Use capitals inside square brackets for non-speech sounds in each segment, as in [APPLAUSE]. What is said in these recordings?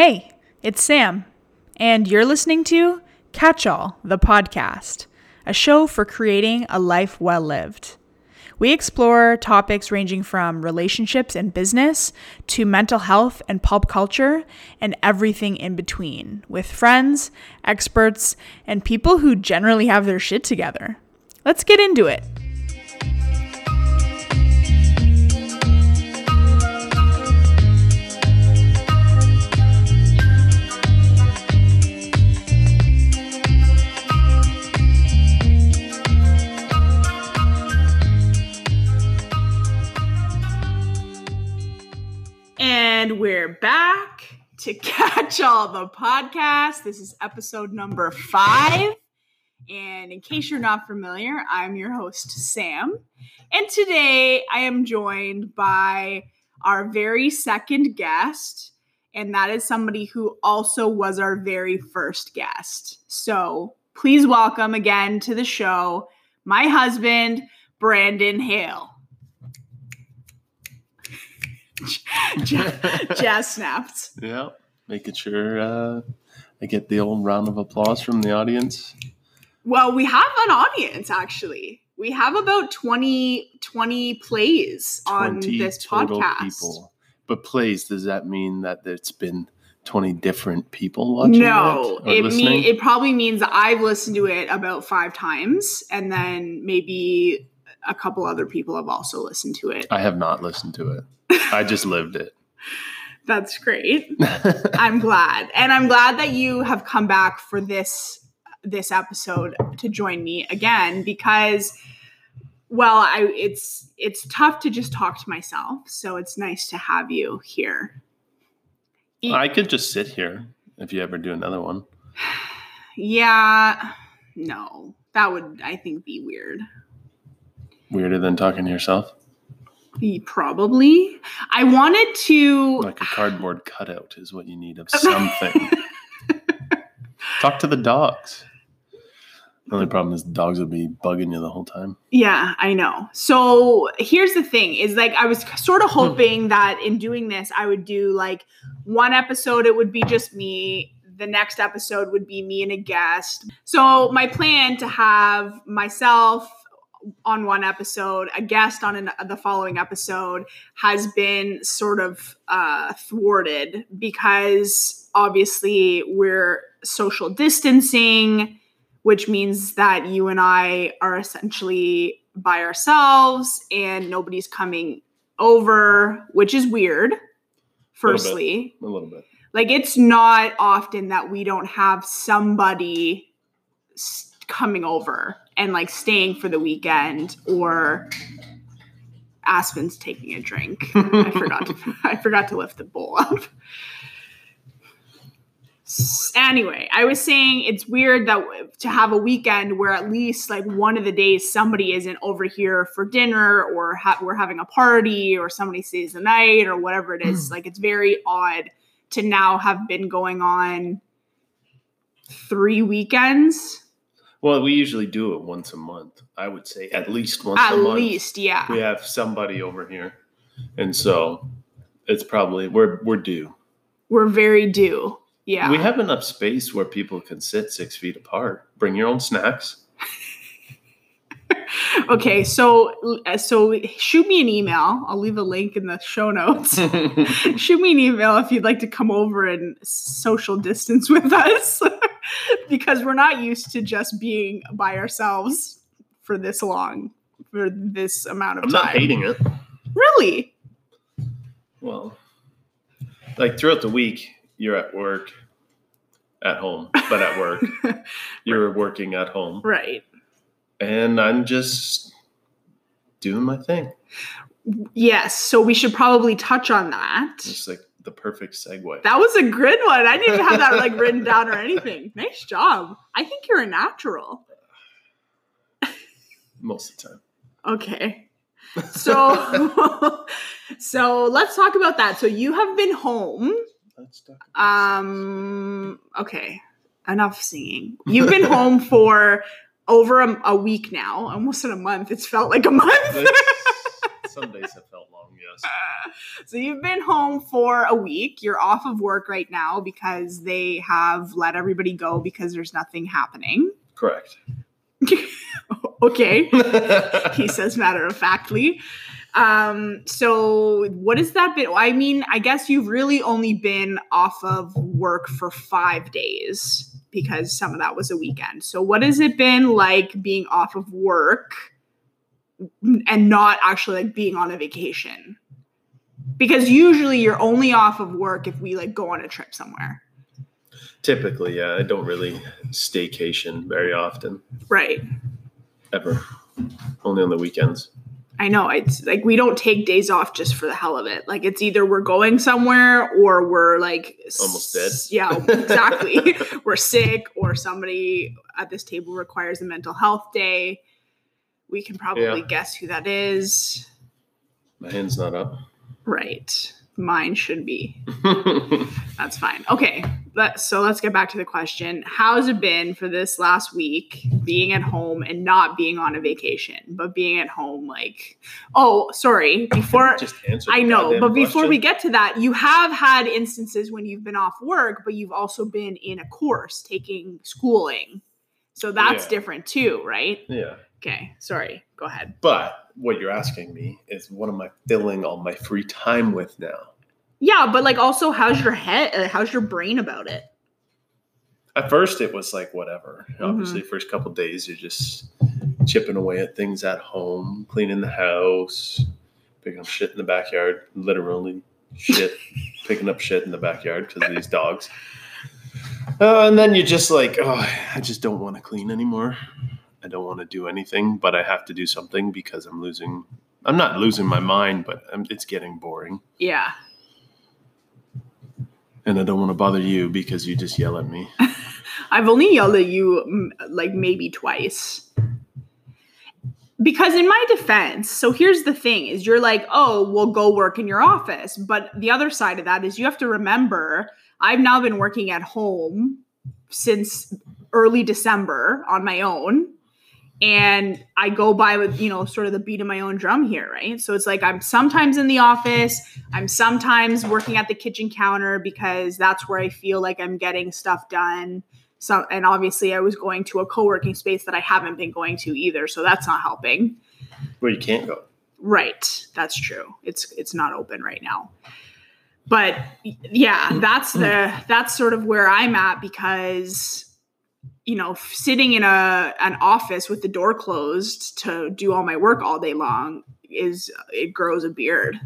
Hey, it's Sam, and you're listening to Catch All, the podcast, a show for creating a life well lived. We explore topics ranging from relationships and business to mental health and pop culture and everything in between with friends, experts, and people who generally have their shit together. Let's get into it. And we're back to [LAUGHS] catch all the podcast. This is episode number five. And in case you're not familiar, I'm your host, Sam. And today I am joined by our very second guest. And that is somebody who also was our very first guest. So please welcome again to the show my husband, Brandon Hale. [LAUGHS] Jazz snapped. Yeah, making sure uh, I get the old round of applause from the audience. Well, we have an audience actually. We have about 20, 20 plays on this total podcast. people. But plays, does that mean that it's been 20 different people watching No, it? it mean it probably means I've listened to it about five times, and then maybe a couple other people have also listened to it. I have not listened to it. I just lived it. [LAUGHS] That's great. [LAUGHS] I'm glad, and I'm glad that you have come back for this this episode to join me again because, well, I it's it's tough to just talk to myself, so it's nice to have you here. I could just sit here if you ever do another one. [SIGHS] Yeah, no, that would I think be weird. Weirder than talking to yourself? Probably. I wanted to. Like a [SIGHS] cardboard cutout is what you need of [LAUGHS] something. Talk to the dogs. The only problem is dogs would be bugging you the whole time. Yeah, I know. So here's the thing is like I was sort of hmm. hoping that in doing this I would do like one episode it would be just me, the next episode would be me and a guest. So my plan to have myself on one episode, a guest on an, the following episode has been sort of uh, thwarted because obviously we're social distancing which means that you and I are essentially by ourselves and nobody's coming over, which is weird. Firstly, A little bit. like it's not often that we don't have somebody coming over and like staying for the weekend or Aspen's taking a drink. [LAUGHS] I forgot to, I forgot to lift the bowl up. Anyway, I was saying it's weird that to have a weekend where at least like one of the days somebody isn't over here for dinner or ha- we're having a party or somebody stays the night or whatever it is. Hmm. like it's very odd to now have been going on three weekends Well, we usually do it once a month. I would say at least once at a month. At least, yeah. we have somebody over here, and so it's probably we're we're due. We're very due. Yeah. We have enough space where people can sit six feet apart. Bring your own snacks. [LAUGHS] okay, so uh, so shoot me an email. I'll leave a link in the show notes. [LAUGHS] shoot me an email if you'd like to come over and social distance with us [LAUGHS] [LAUGHS] because we're not used to just being by ourselves for this long for this amount of time. I'm not hating it. Really? Well, like throughout the week, you're at work, at home, but at work. [LAUGHS] you're working at home, right. and I'm just doing my thing. Yes, so we should probably touch on that. It's like the perfect segue. That was a good one. I didn't have that like written down or anything. Nice job. I think you're a natural. [LAUGHS] Most of the time. Okay. So [LAUGHS] so let's talk about that. So you have been home. Let's talk about Um okay. Enough singing. You've been home [LAUGHS] for over a, a week now, almost in a month. It's felt like a month. Some days have felt long, yes. [LAUGHS] so you've been home for a week. You're off of work right now because they have let everybody go because there's nothing happening. Correct. [LAUGHS] okay, he [LAUGHS] says matter of factly. Um, so what has that been? I mean, I guess you've really only been off of work for five days because some of that was a weekend. So what has it been like being off of work and not actually like being on a vacation? Because usually you're only off of work if we like go on a trip somewhere. Typically, yeah, I don't really staycation very often, Right. ever. Only on the weekends. I know it's like we don't take days off just for the hell of it. Like it's either we're going somewhere or we're like Almost dead. Yeah, exactly. [LAUGHS] we're sick or somebody at this table requires a mental health day. We can probably Yeah. guess who that is. My hand's not up. Right. Mine should be. [LAUGHS] That's fine. Okay. Let, so let's get back to the question. How's it been for this last week being at home and not being on a vacation, but being at home like, oh, sorry. Before Just answer. I know, but before we get to that, you have had instances when you've been off work, but you've also been in a course taking schooling. So that's Yeah. different too, right? yeah. Okay. Sorry. Go ahead. But what you're asking me is what am I filling all my free time with now? Yeah, but like also how's your head uh, how's your brain about it? At first, it was like whatever. Mm-hmm. Obviously, first couple days, you're just chipping away at things at home, cleaning the house, picking up shit in the backyard, literally shit, [LAUGHS] picking up shit in the backyard because of these dogs. Uh, and then you're just like, oh, I just don't want to clean anymore. I don't want to do anything, but I have to do something because I'm losing. I'm not losing my mind, but I'm, it's getting boring. Yeah. And I don't want to bother you because you just yell at me. [LAUGHS] I've only yelled at you mm, like maybe twice. Because in my defense, so here's the thing is you're like, "Oh, we'll go work in your office." But the other side of that is you have to remember I've now been working at home since early December on my own. And I go by with, you know, sort of the beat of my own drum here, right? So it's like I'm sometimes in the office, I'm sometimes working at the kitchen counter because that's where I feel like I'm getting stuff done. So, and obviously, I was going to a co working space that I haven't been going to either. So that's not helping. Where you can't go. Right. That's true. It's it's not open right now. But yeah, that's the that's sort of where I'm at because you know, sitting in a an office with the door closed to do all my work all day long is uh, it grows a beard.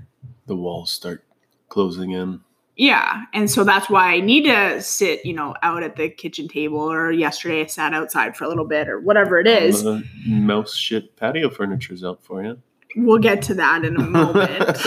The walls start closing in. Yeah, and so that's why I need to sit, you know, out at the kitchen table or yesterday I sat outside for a little bit or whatever it is. The mouse shit patio furniture's out for you. we'll get to that in a moment. [LAUGHS]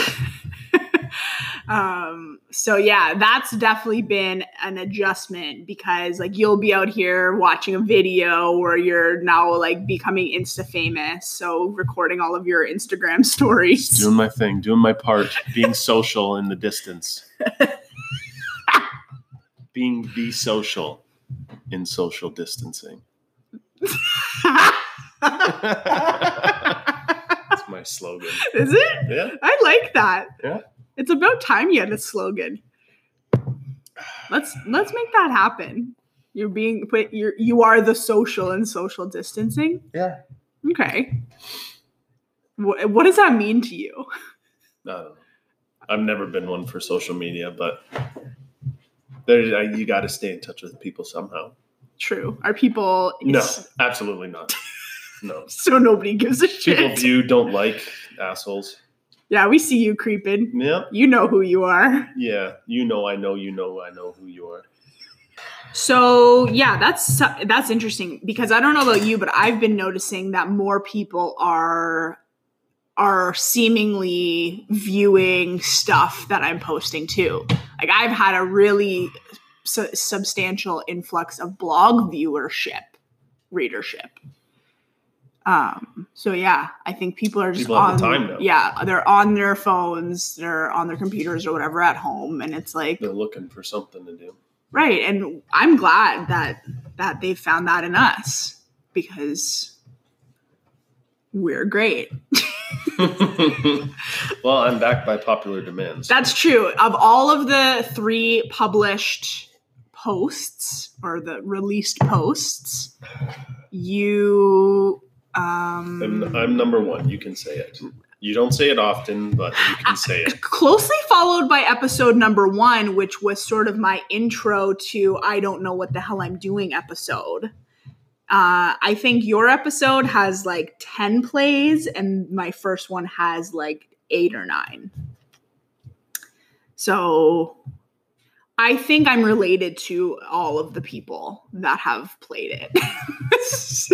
um, so yeah, that's definitely been an adjustment because like you'll be out here watching a video or you're now like becoming insta famous. So recording all of your Instagram [LAUGHS] stories. Doing my thing, doing my part, being [LAUGHS] social in the distance. being be social in social distancing. [LAUGHS] That's my slogan. Is it? Yeah. I like that. Yeah. It's about time you had a slogan. Let's let's make that happen. You're being put you're you are the social and social distancing. Yeah. Okay. What, what does that mean to you? I don't know. I've never been one for social media, but there you got to stay in touch with people somehow. True. Are people No, absolutely not. [LAUGHS] No. so nobody gives a shit. People shit. view don't like assholes. Yeah, we see you creeping. Yeah. You know who you are. Yeah. You know, I know, you know, I know who you are. So yeah, that's that's interesting because I don't know about you, but I've been noticing that more people are are seemingly viewing stuff that I'm posting too. Like I've had a really su- substantial influx of blog viewership, readership. Um, so yeah, I think people are just People on the time yeah, they're on their phones, they're on their computers or whatever at home, and it's like They're looking for something to do. right and i'm glad that that they found that in us because we're great [LAUGHS] [LAUGHS] well, I'm backed by popular demand. so- That's true. Of all of the three published posts or the released posts, you um I'm, I'm number one. You can say it. You don't say it often, but you can [LAUGHS] say it. closely followed by episode number one, which was sort of my intro to I don't know what the hell I'm doing episode. Uh, I think your episode has like 10 plays, and my first one has like eight or nine. So I think I'm related to all of the people that have played it.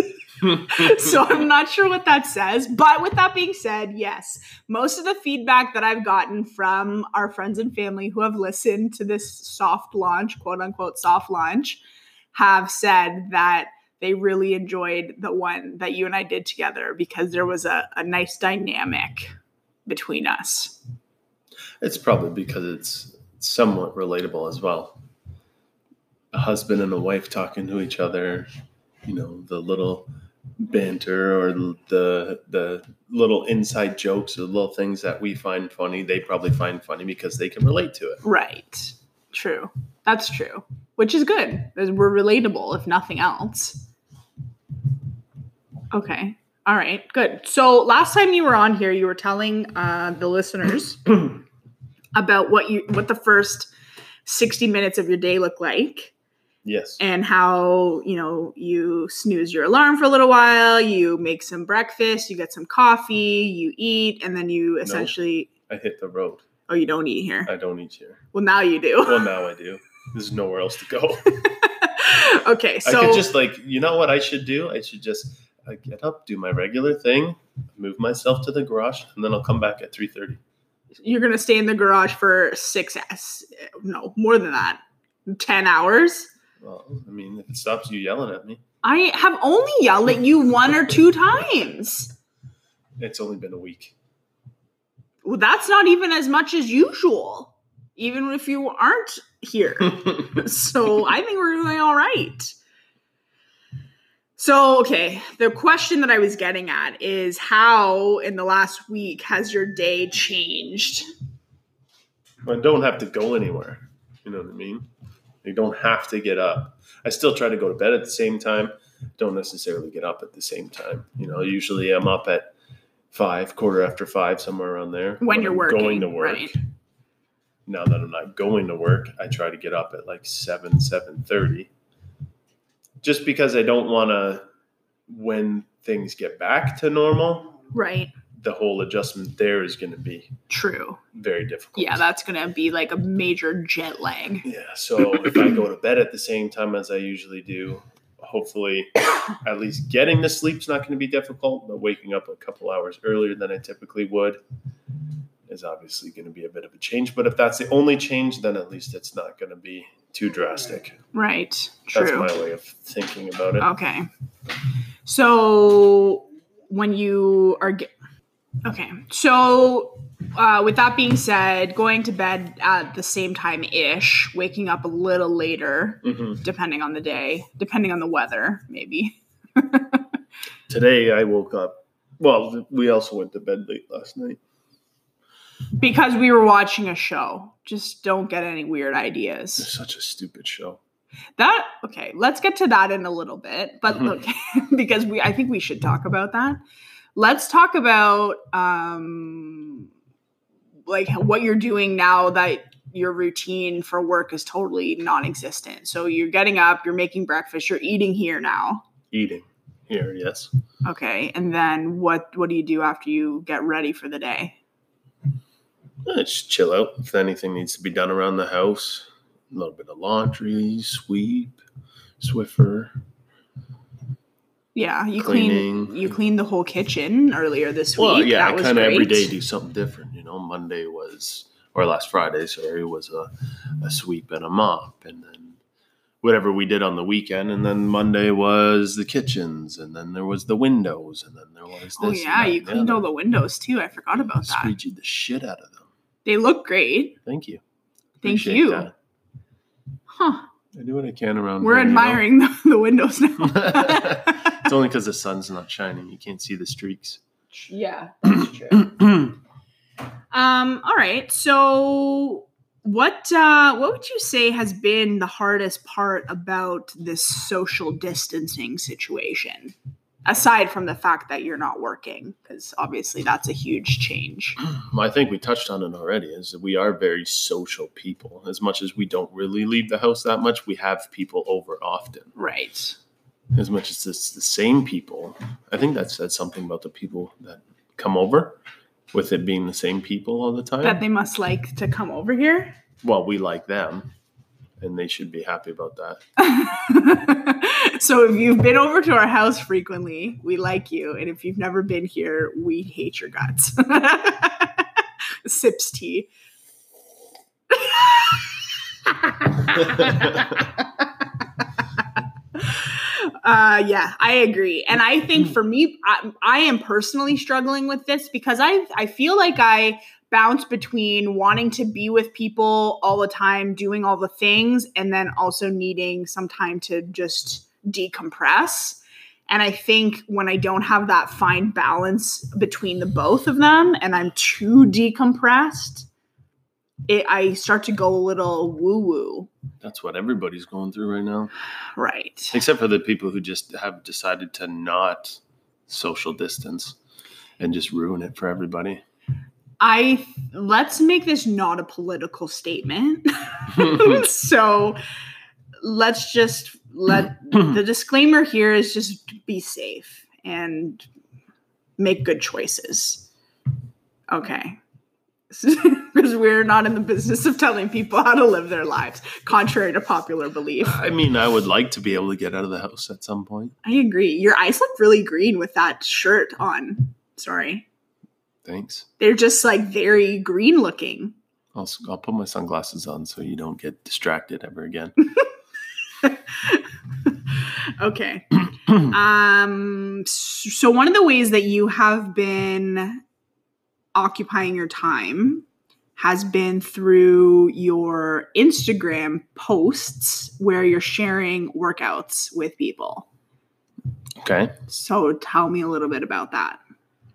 [LAUGHS] [LAUGHS] [LAUGHS] so I'm not sure what that says. But with that being said, yes, most of the feedback that I've gotten from our friends and family who have listened to this soft launch, quote unquote soft launch, have said that they really enjoyed the one that you and I did together because there was a, a nice dynamic between us. It's probably because it's somewhat relatable as well. A husband and a wife talking to each other, you know, the little banter or the the little inside jokes or little things that we find funny, they probably find funny because they can relate to it. Right. True. That's true. Which is good. We're relatable, if nothing else. Okay. All right. Good. So last time you were on here, you were telling uh, the listeners [CLEARS THROAT] about what you what the first sixty minutes of your day look like, Yes. and how you know you snooze your alarm for a little while, you make some breakfast, you get some coffee, you eat, and then you essentially I hit the road. oh you don't eat here. I don't eat here. Well, now you do. Well, now I do. There's nowhere else to go. [LAUGHS] okay. So I could just like, you know what I should do? I should just uh, get up, do my regular thing, move myself to the garage, and then I'll come back at three thirty. you're gonna stay in the garage for six s no more than that 10 hours Well, I mean, if it stops you yelling at me, i have only yelled at you one or two times it's only been a week. well that's not even as much as usual even if you aren't here [LAUGHS] so i think we're doing all right so okay the question that i was getting at is how in the last week has your day changed I don't have to go anywhere. You know what I mean? You don't have to get up. I still try to go to bed at the same time. Don't necessarily get up at the same time. You know, usually I'm up at five, quarter after five, somewhere around there. when you're I'm working going to work. right Now that I'm not going to work, I try to get up at like seven, seven thirty. Just because I don't want to, when things get back to normal, right the whole adjustment there is going to be true very difficult. yeah that's gonna be like a major jet lag Yeah, so if I go to bed at the same time as I usually do, hopefully at least getting to sleep's not going to be difficult, but waking up a couple hours earlier than I typically would is obviously going to be a bit of a change. But if that's the only change, then at least it's not going to be too drastic. right true. That's my way of thinking about it. Okay. So when you are okay, so uh, with that being said, going to bed at the same time ish, waking up a little later, hmm depending on the day, depending on the weather, maybe. [LAUGHS] Today I woke up. Well, we also went to bed late last night. Because we were watching a show. Just don't get any weird ideas. It's such a stupid show. That okay, let's get to that in a little bit. But Mhm. look, [LAUGHS] because we I think we should talk about that. Let's talk about um like what you're doing now that your routine for work is totally non-existent. So you're getting up, you're making breakfast, you're eating here now. Eating here, yes. Okay. And then what what do you do after you get ready for the day? Eh, Just chill out. If anything needs to be done around the house, a little bit of laundry, sweep, Swiffer. Yeah, you clean you cleaned the whole kitchen earlier this Well, week. yeah, that I was kind of every day do something different. You know, Monday was, or last Friday, sorry, was a, a sweep and a mop, and then whatever we did on the weekend, and then Monday was the kitchens, and then there was the windows, and then there was oh, this. Oh yeah, you cleaned all the windows too. I forgot about that. Squeegeed the shit out of them. They look great. Thank you. Thank Appreciate you. that. Huh. I do what I can around. We're here, you know? admiring [LAUGHS] the, the windows now. [LAUGHS] [LAUGHS] it's only because the sun's not shining. You can't see the streaks. Yeah, that's true. [CLEARS THROAT] Um, all right. So what uh what would you say has been the hardest part about this social distancing situation? Aside from the fact that you're not working, because obviously that's a huge change. I think we touched on it already. Is that we are very social people. As much as we don't really leave the house that much, we have people over often. Right. As much as it's the same people, I think that says something about the people that come over, with it being the same people all the time. That they must like to come over here. well, we like them, and they should be happy about that. [LAUGHS] so if you've been over to our house frequently, we like you. And if you've never been here, we hate your guts. [LAUGHS] Sips tea. [LAUGHS] uh yeah i agree. And i think for me I, I am personally struggling with this because i i feel like i bounce between wanting to be with people all the time doing all the things and then also needing some time to just decompress. And i think when i don't have that fine balance between the both of them and i'm too decompressed it, i start to go a little woo woo That's what everybody's going through right now, right except for the people who just have decided to not social distance and just ruin it for everybody. I let's make this not a political statement. [LAUGHS] [LAUGHS] so let's just let the [CLEARS THROAT] disclaimer here is just be safe and make good choices. Okay. [LAUGHS] Because we're not in the business of telling people how to live their lives, contrary to popular belief. I mean, I would like to be able to get out of the house at some point. I agree. Your eyes look really green with that shirt on. Sorry. Thanks. They're just like very green looking. I'll, I'll put my sunglasses on so you don't get distracted ever again. [LAUGHS] okay. [CLEARS THROAT] um so one of the ways that you have been occupying your time has been through your Instagram posts where you're sharing workouts with people. Okay. So tell me a little bit about that.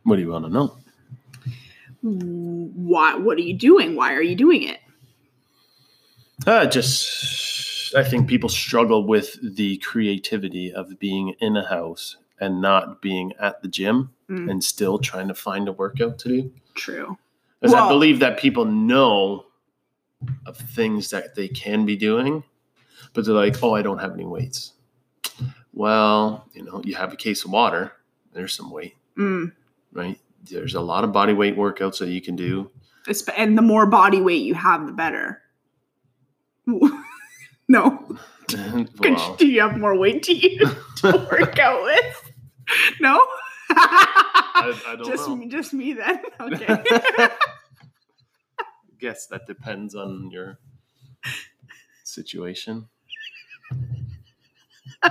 What do you want to know? Why what are you doing? Why are you doing it? Uh, just, I think people struggle with the creativity of being in a house and not being at the gym Mm. and still trying to find a workout to do. True. Because I believe that people know of things that they can be doing, but they're like, oh, I don't have any weights. Well, you know, you have a case of water, there's some weight, Mm. right? There's a lot of body weight workouts that you can do. And the more body weight you have, the better. [LAUGHS] no. [LAUGHS] well, Do you have more weight to you to work out with? No. I, I don't just know. me, just me then. [LAUGHS] Okay. guess that depends on your situation. [LAUGHS]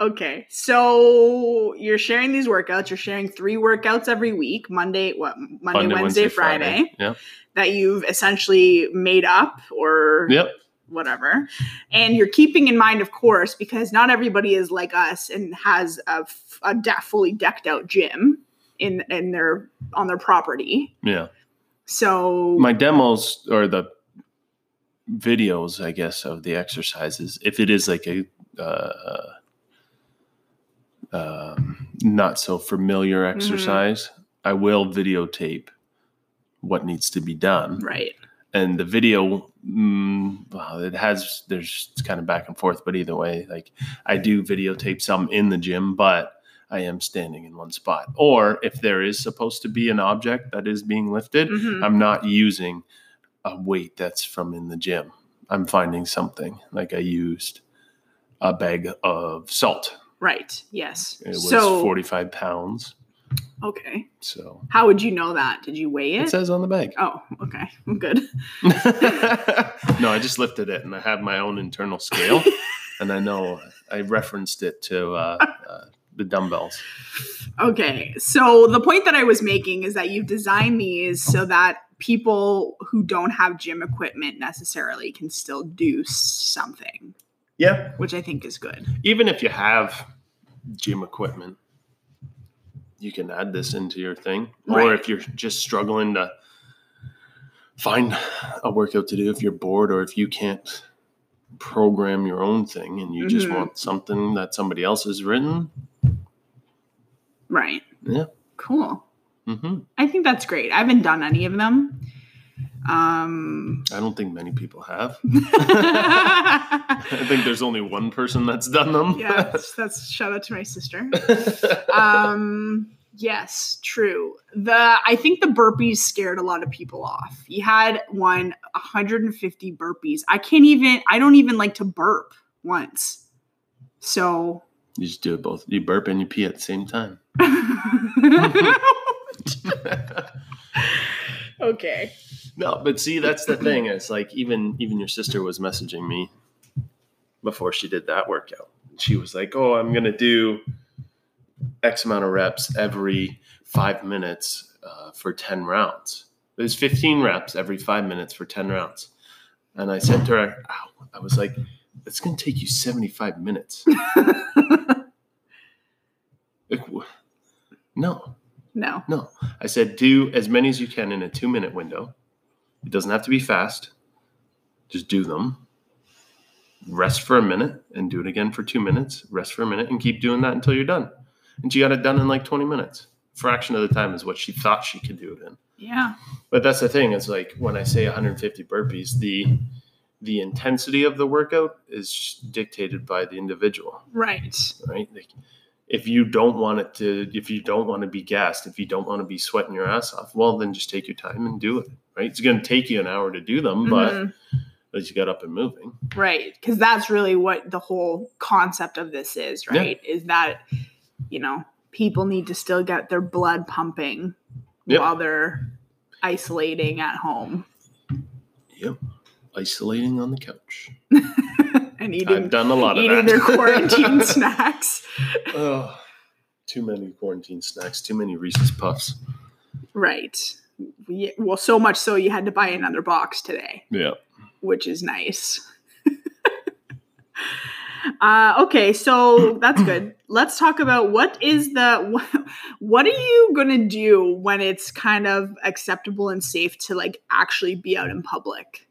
okay. So you're sharing these workouts. You're sharing three workouts every week. Monday, what? Monday, Wednesday, Friday, Yep. That you've essentially made up or Yep. Whatever. And you're keeping in mind, of course, because not everybody is like us and has a de- fully decked out gym in in their on their property. Yeah. So My demos or the videos, I guess, of the exercises, if it is like a uh, um, not so familiar exercise, I will videotape what needs to be done. right. and the video mm, well, it has there's it's kind of back and forth but either way like i do videotape some in the gym but i am standing in one spot or if there is supposed to be an object that is being lifted Mhm. i'm not using a weight that's from in the gym i'm finding something like i used a bag of salt Right. Yes. it was so 45 pounds okay. so How would you know that? Did you weigh it it? says on the bag oh, okay. I'm good. [LAUGHS] no, I just lifted it and I have my own internal scale. [LAUGHS] and I know I referenced it to uh, uh, the dumbbells. Okay. So the point that I was making is that you've designed these so that people who don't have gym equipment necessarily can still do something, Yeah. which I think is good. Even if you have gym equipment, you can add this into your thing. Right. Or if you're just struggling to find a workout to do, if you're bored or if you can't program your own thing and you just Mhm. want something that somebody else has written, Right. Yeah. Cool. hmm I think that's great. I haven't done any of them. Um, I don't think many people have. [LAUGHS] I think there's only one person that's done them. that's, [LAUGHS] that's shout out to my sister. [LAUGHS] Um, yes, true. The I think the burpees scared a lot of people off. He had one 150 burpees. I can't even. I don't even like to burp once. So. you just do it both. You burp and you pee at the same time. [LAUGHS] [LAUGHS] okay. No, but see, that's the thing. It's like even even your sister was messaging me before she did that workout. She was like, "Oh, I'm gonna do X amount of reps every five minutes uh, for ten rounds. There's 15 reps every five minutes for 10 rounds." And I said to her, "Ow!" I was like, "It's gonna take you 75 minutes." [LAUGHS] Like, no, no. no. I said, do as many as you can in a two minute window. It doesn't have to be fast. Just do them. Rest for a minute and do it again for two minutes. Rest for a minute and keep doing that until you're done. And she got it done in like 20 minutes. Fraction of the time is what she thought she could do it in. Yeah. But that's the thing. It's like when I say 150 burpees, the the intensity of the workout is dictated by the individual Right. right? Like, if you don't want it to, if you don't want to be gassed, if you don't want to be sweating your ass off, well, then just take your time and do it, right? It's going to take you an hour to do them, but Mhm. at least you got up and moving. Right. Because that's really what the whole concept of this is, Yeah. right? Is that, you know, people need to still get their blood pumping Yep. while they're isolating at home Yep. Isolating on the couch. [LAUGHS] and eating I've done a lot of eating that. their quarantine [LAUGHS] snacks. oh, too many quarantine snacks. Too many Reese's Puffs. Right. We, well, so much so you had to buy another box today, Yeah. which is nice. [LAUGHS] uh, okay, so that's good. Let's talk about what is the [LAUGHS] what are you gonna do when it's kind of acceptable and safe to like actually be out in public?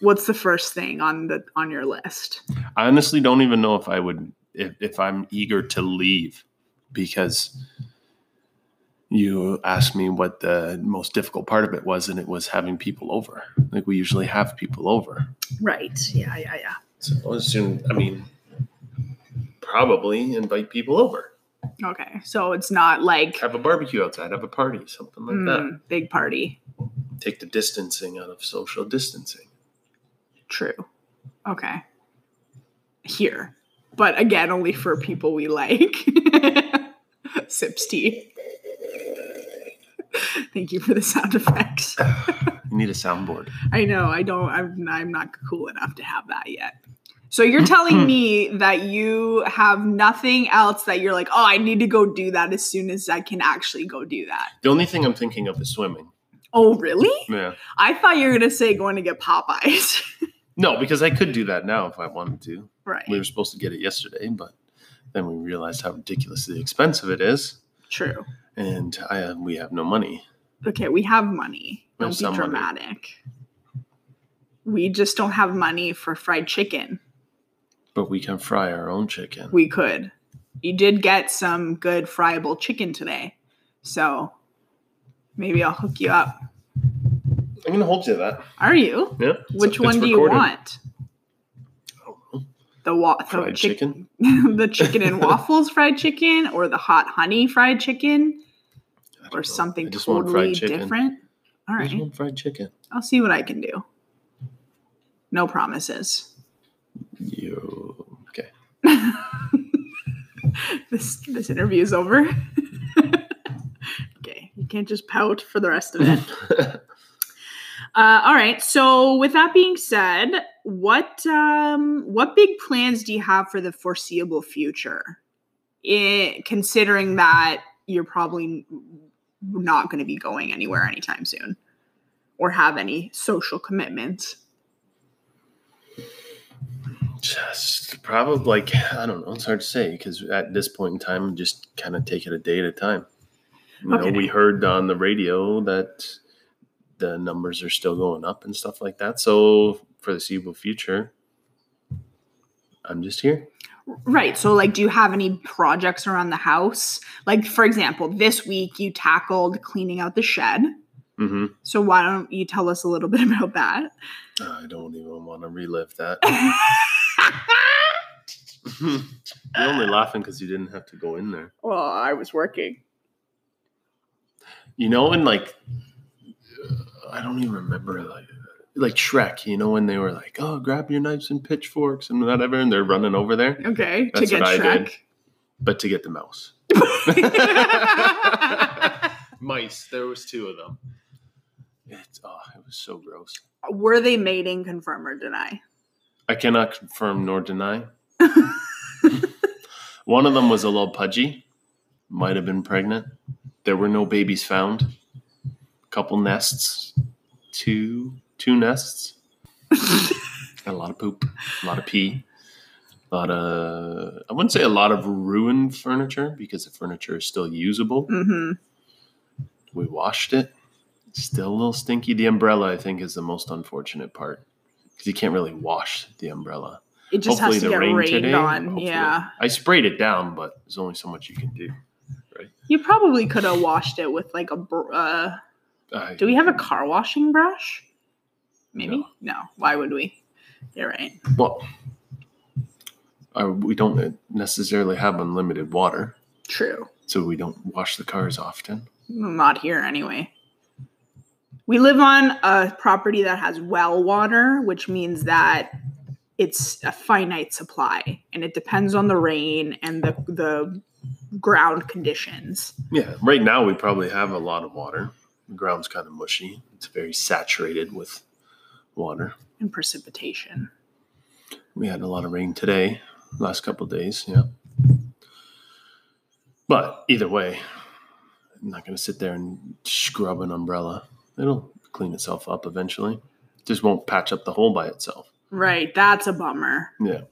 What's the first thing on the on your list? I honestly don't even know if I would, if, if I'm eager to leave because you asked me what the most difficult part of it was, and it was having people over. Like we usually have people over. Right. Yeah. Yeah. Yeah. So I assume, I mean, probably invite people over. Okay. So it's not like Have a barbecue outside, have a party, something like that. mm, big party. Take the distancing out of social distancing. True. Okay. Here. But again, only for people we like. [LAUGHS] Sips tea. [LAUGHS] Thank you for the sound effects. [LAUGHS] You need a soundboard. I know, I don't I'm I'm not cool enough to have that yet. So you're telling [LAUGHS] me that you have nothing else that you're like, "Oh, I need to go do that as soon as I can actually go do that." The only thing I'm thinking of is swimming. Oh, really? Yeah. I thought you were going to say going to get Popeyes. No, because I could do that now if I wanted to. right. We were supposed to get it yesterday, but then we realized how ridiculously expensive it is, True. And I we have no money. Okay, we have money. We have Don't be some money. dramatic. We just don't have money for fried chicken. But we can fry our own chicken. We could. You did get some good friable chicken today. So maybe I'll hook you up. I'm gonna hold you to that. Are you? Yeah. Which one it's do you want? I don't know. The wa- the Fried chick- chicken. [LAUGHS] the chicken and waffles fried chicken or the hot honey fried chicken or know. something totally different? All right, I want fried chicken. I'll see what I can do. No promises. You okay? [LAUGHS] this this interview is over. [LAUGHS] okay, you can't just pout for the rest of it. Uh, all right. So, with that being said, what um, what big plans do you have for the foreseeable future? I considering that you're probably not going to be going anywhere anytime soon, or have any social commitments. Just probably like I don't know. It's hard to say because at this point in time, just kind of take it a day at a time. You Okay. know, we heard on the radio that the numbers are still going up and stuff like that. So foreseeable future, I'm just here. Right. So, like, do you have any projects around the house? Like, for example, this week you tackled cleaning out the shed. hmm So, why don't you tell us a little bit [LAUGHS] about that? I don't even want to relive that. [LAUGHS] [LAUGHS] You're only laughing because you didn't have to go in there. well, I was working. You know, and like, I don't even remember like, like Shrek. You know, when they were like, "Oh, grab your knives and pitchforks and whatever," and they're running over there. Okay. That's to get what I did. But to get the mouse, [LAUGHS] mice. There was two of them. It's oh, it was so gross. Were they mating, confirm or deny? I cannot confirm nor deny. [LAUGHS] One of them was a little pudgy, might have been pregnant. There were no babies found. Couple nests, two two nests. [LAUGHS] a lot of poop, a lot of pee, a lot of I wouldn't say a lot of ruined furniture because the furniture is still usable. hmm We washed it. Still a little stinky. The umbrella, I think, is the most unfortunate part because you can't really wash the umbrella. It just has to get rained on. hopefully. Yeah. I sprayed it down, but there's only so much you can do. Right. You probably could have washed it with like a. br- Uh, I, do we have a car washing brush? Maybe? No. No. Why would we? You're right. well, I, we don't necessarily have unlimited water, True. so we don't wash the cars often. Mm, not here anyway. We live on a property that has well water, which means that it's a finite supply and it depends on the rain and the the ground conditions. Yeah, right now we probably have a lot of water. The ground's kind of mushy. It's very saturated with water. and precipitation. We had a lot of rain today, last couple of days, yeah. But either way, I'm not going to sit there and scrub an umbrella. It'll clean itself up eventually. Just won't patch up the hole by itself. Right, that's a bummer. Yeah.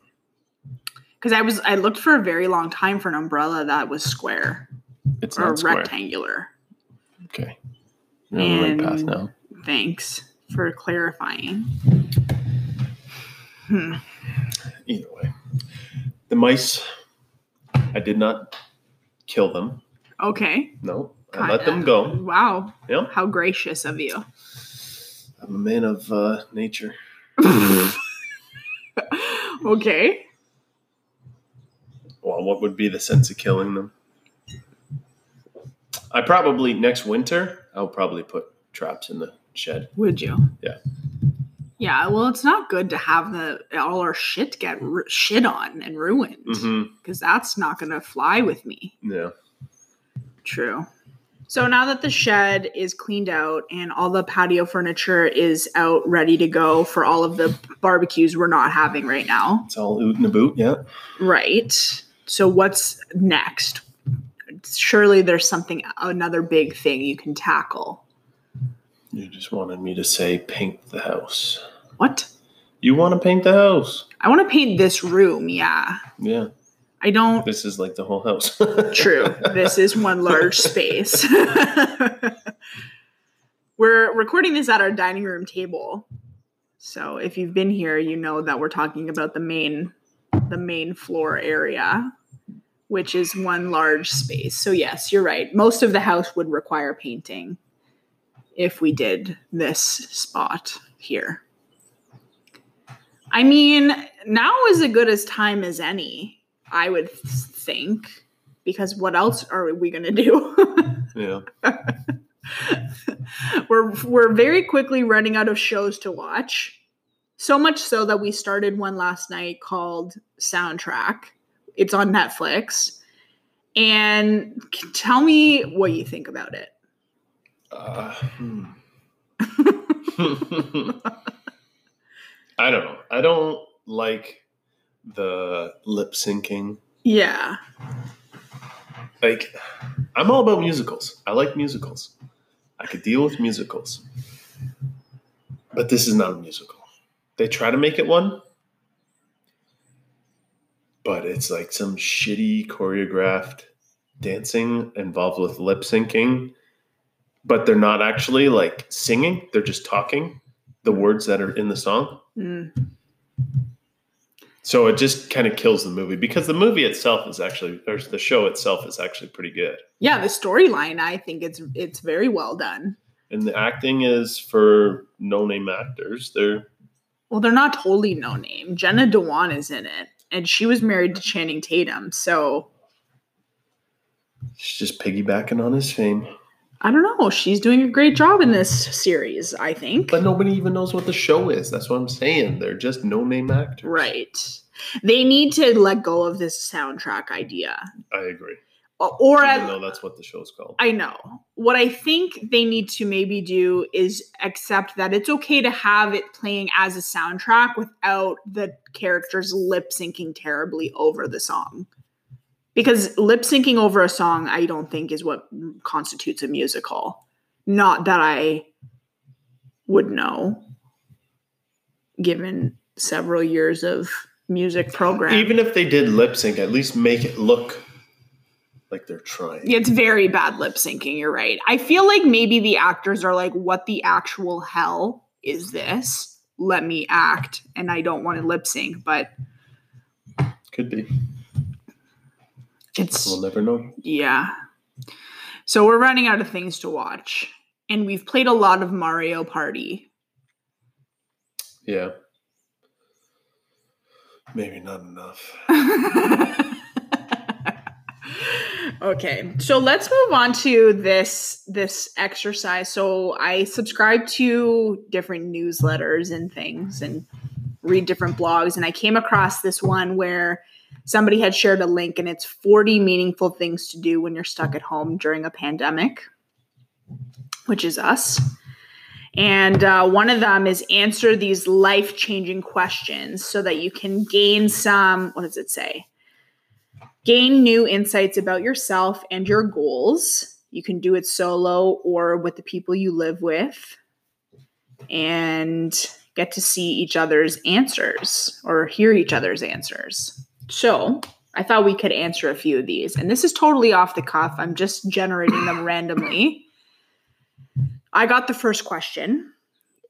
Because I was I looked for a very long time for an umbrella that was square It's or not square. rectangular. Okay. You're on the right path now. Thanks for clarifying. Hmm. Either way. The mice, I did not kill them. Okay. No. I let them go. Wow. Yeah. How gracious of you. I'm a man of uh, nature. [LAUGHS] okay. Well, what would be the sense of killing them? I probably next winter I'll probably put traps in the shed. Would you? Yeah. Yeah. Well, it's not good to have the all our shit get ru- shit on and ruined Mm-hmm. because that's not going to fly with me. Yeah. True. So now that the shed is cleaned out and all the patio furniture is out ready to go for all of the barbecues we're not having right now. It's all oot and a boot. Yeah. Right. So what's next? Surely there's something another big thing you can tackle. You just wanted me to say paint the house. What? You want to paint the house? I want to paint this room, yeah. Yeah. I don't This is like the whole house. [LAUGHS] True. This is one large space. [LAUGHS] we're recording this at our dining room table. So if you've been here, you know that we're talking about the main the main floor area, which is one large space. So yes, you're right. Most of the house would require painting if we did this spot here. I mean, now is as good as time as any, I would think, because what else are we going to do? [LAUGHS] yeah. [LAUGHS] we're we're very quickly running out of shows to watch. So much so that we started one last night called Soundtrack. It's on Netflix. And tell me what you think about it. Uh, hmm. [LAUGHS] I don't know. I don't like the lip syncing. yeah. Like, I'm all about musicals. I like musicals. I could deal with musicals. But this is not a musical. They try to make it one. but it's like some shitty choreographed dancing involved with lip syncing, but they're not actually like singing, they're just talking the words that are in the song. Mm. So it just kind of kills the movie because the movie itself is actually, or the show itself is actually pretty good. Yeah, the storyline, I think it's it's very well done. And the acting is for no name actors. They're Well, they're not totally no name. Jenna Dewan is in it, and she was married to Channing Tatum. So she's just piggybacking on his fame. I don't know. She's doing a great job in this series, I think. But nobody even knows what the show is. That's what I'm saying. They're just no name actors. right. They need to let go of this soundtrack idea. I agree. Or, or Even though that's what the show's called. I know. What I think they need to maybe do is accept that it's okay to have it playing as a soundtrack without the characters lip syncing terribly over the song. Because lip syncing over a song, I don't think is what constitutes a musical. Not that I would know, given several years of music program. Even if they did lip sync, at least make it look like they're trying. It's very bad lip syncing. You're right. I feel like maybe the actors are like, what the actual hell is this? Let me act. And I don't want to lip sync, but Could be. It's, We'll never know. yeah. So we're running out of things to watch. And we've played a lot of Mario Party. Yeah. Maybe not enough. [LAUGHS] okay so let's move on to this this exercise so i subscribe to different newsletters and things and read different blogs and i came across this one where somebody had shared a link and it's 40 meaningful things to do when you're stuck at home during a pandemic which is us and uh, one of them is answer these life changing questions so that you can gain some what does it say gain new insights about yourself and your goals. You can do it solo or with the people you live with and get to see each other's answers or hear each other's answers. So, I thought we could answer a few of these. And this is totally off the cuff. I'm just generating them randomly. I got the first question.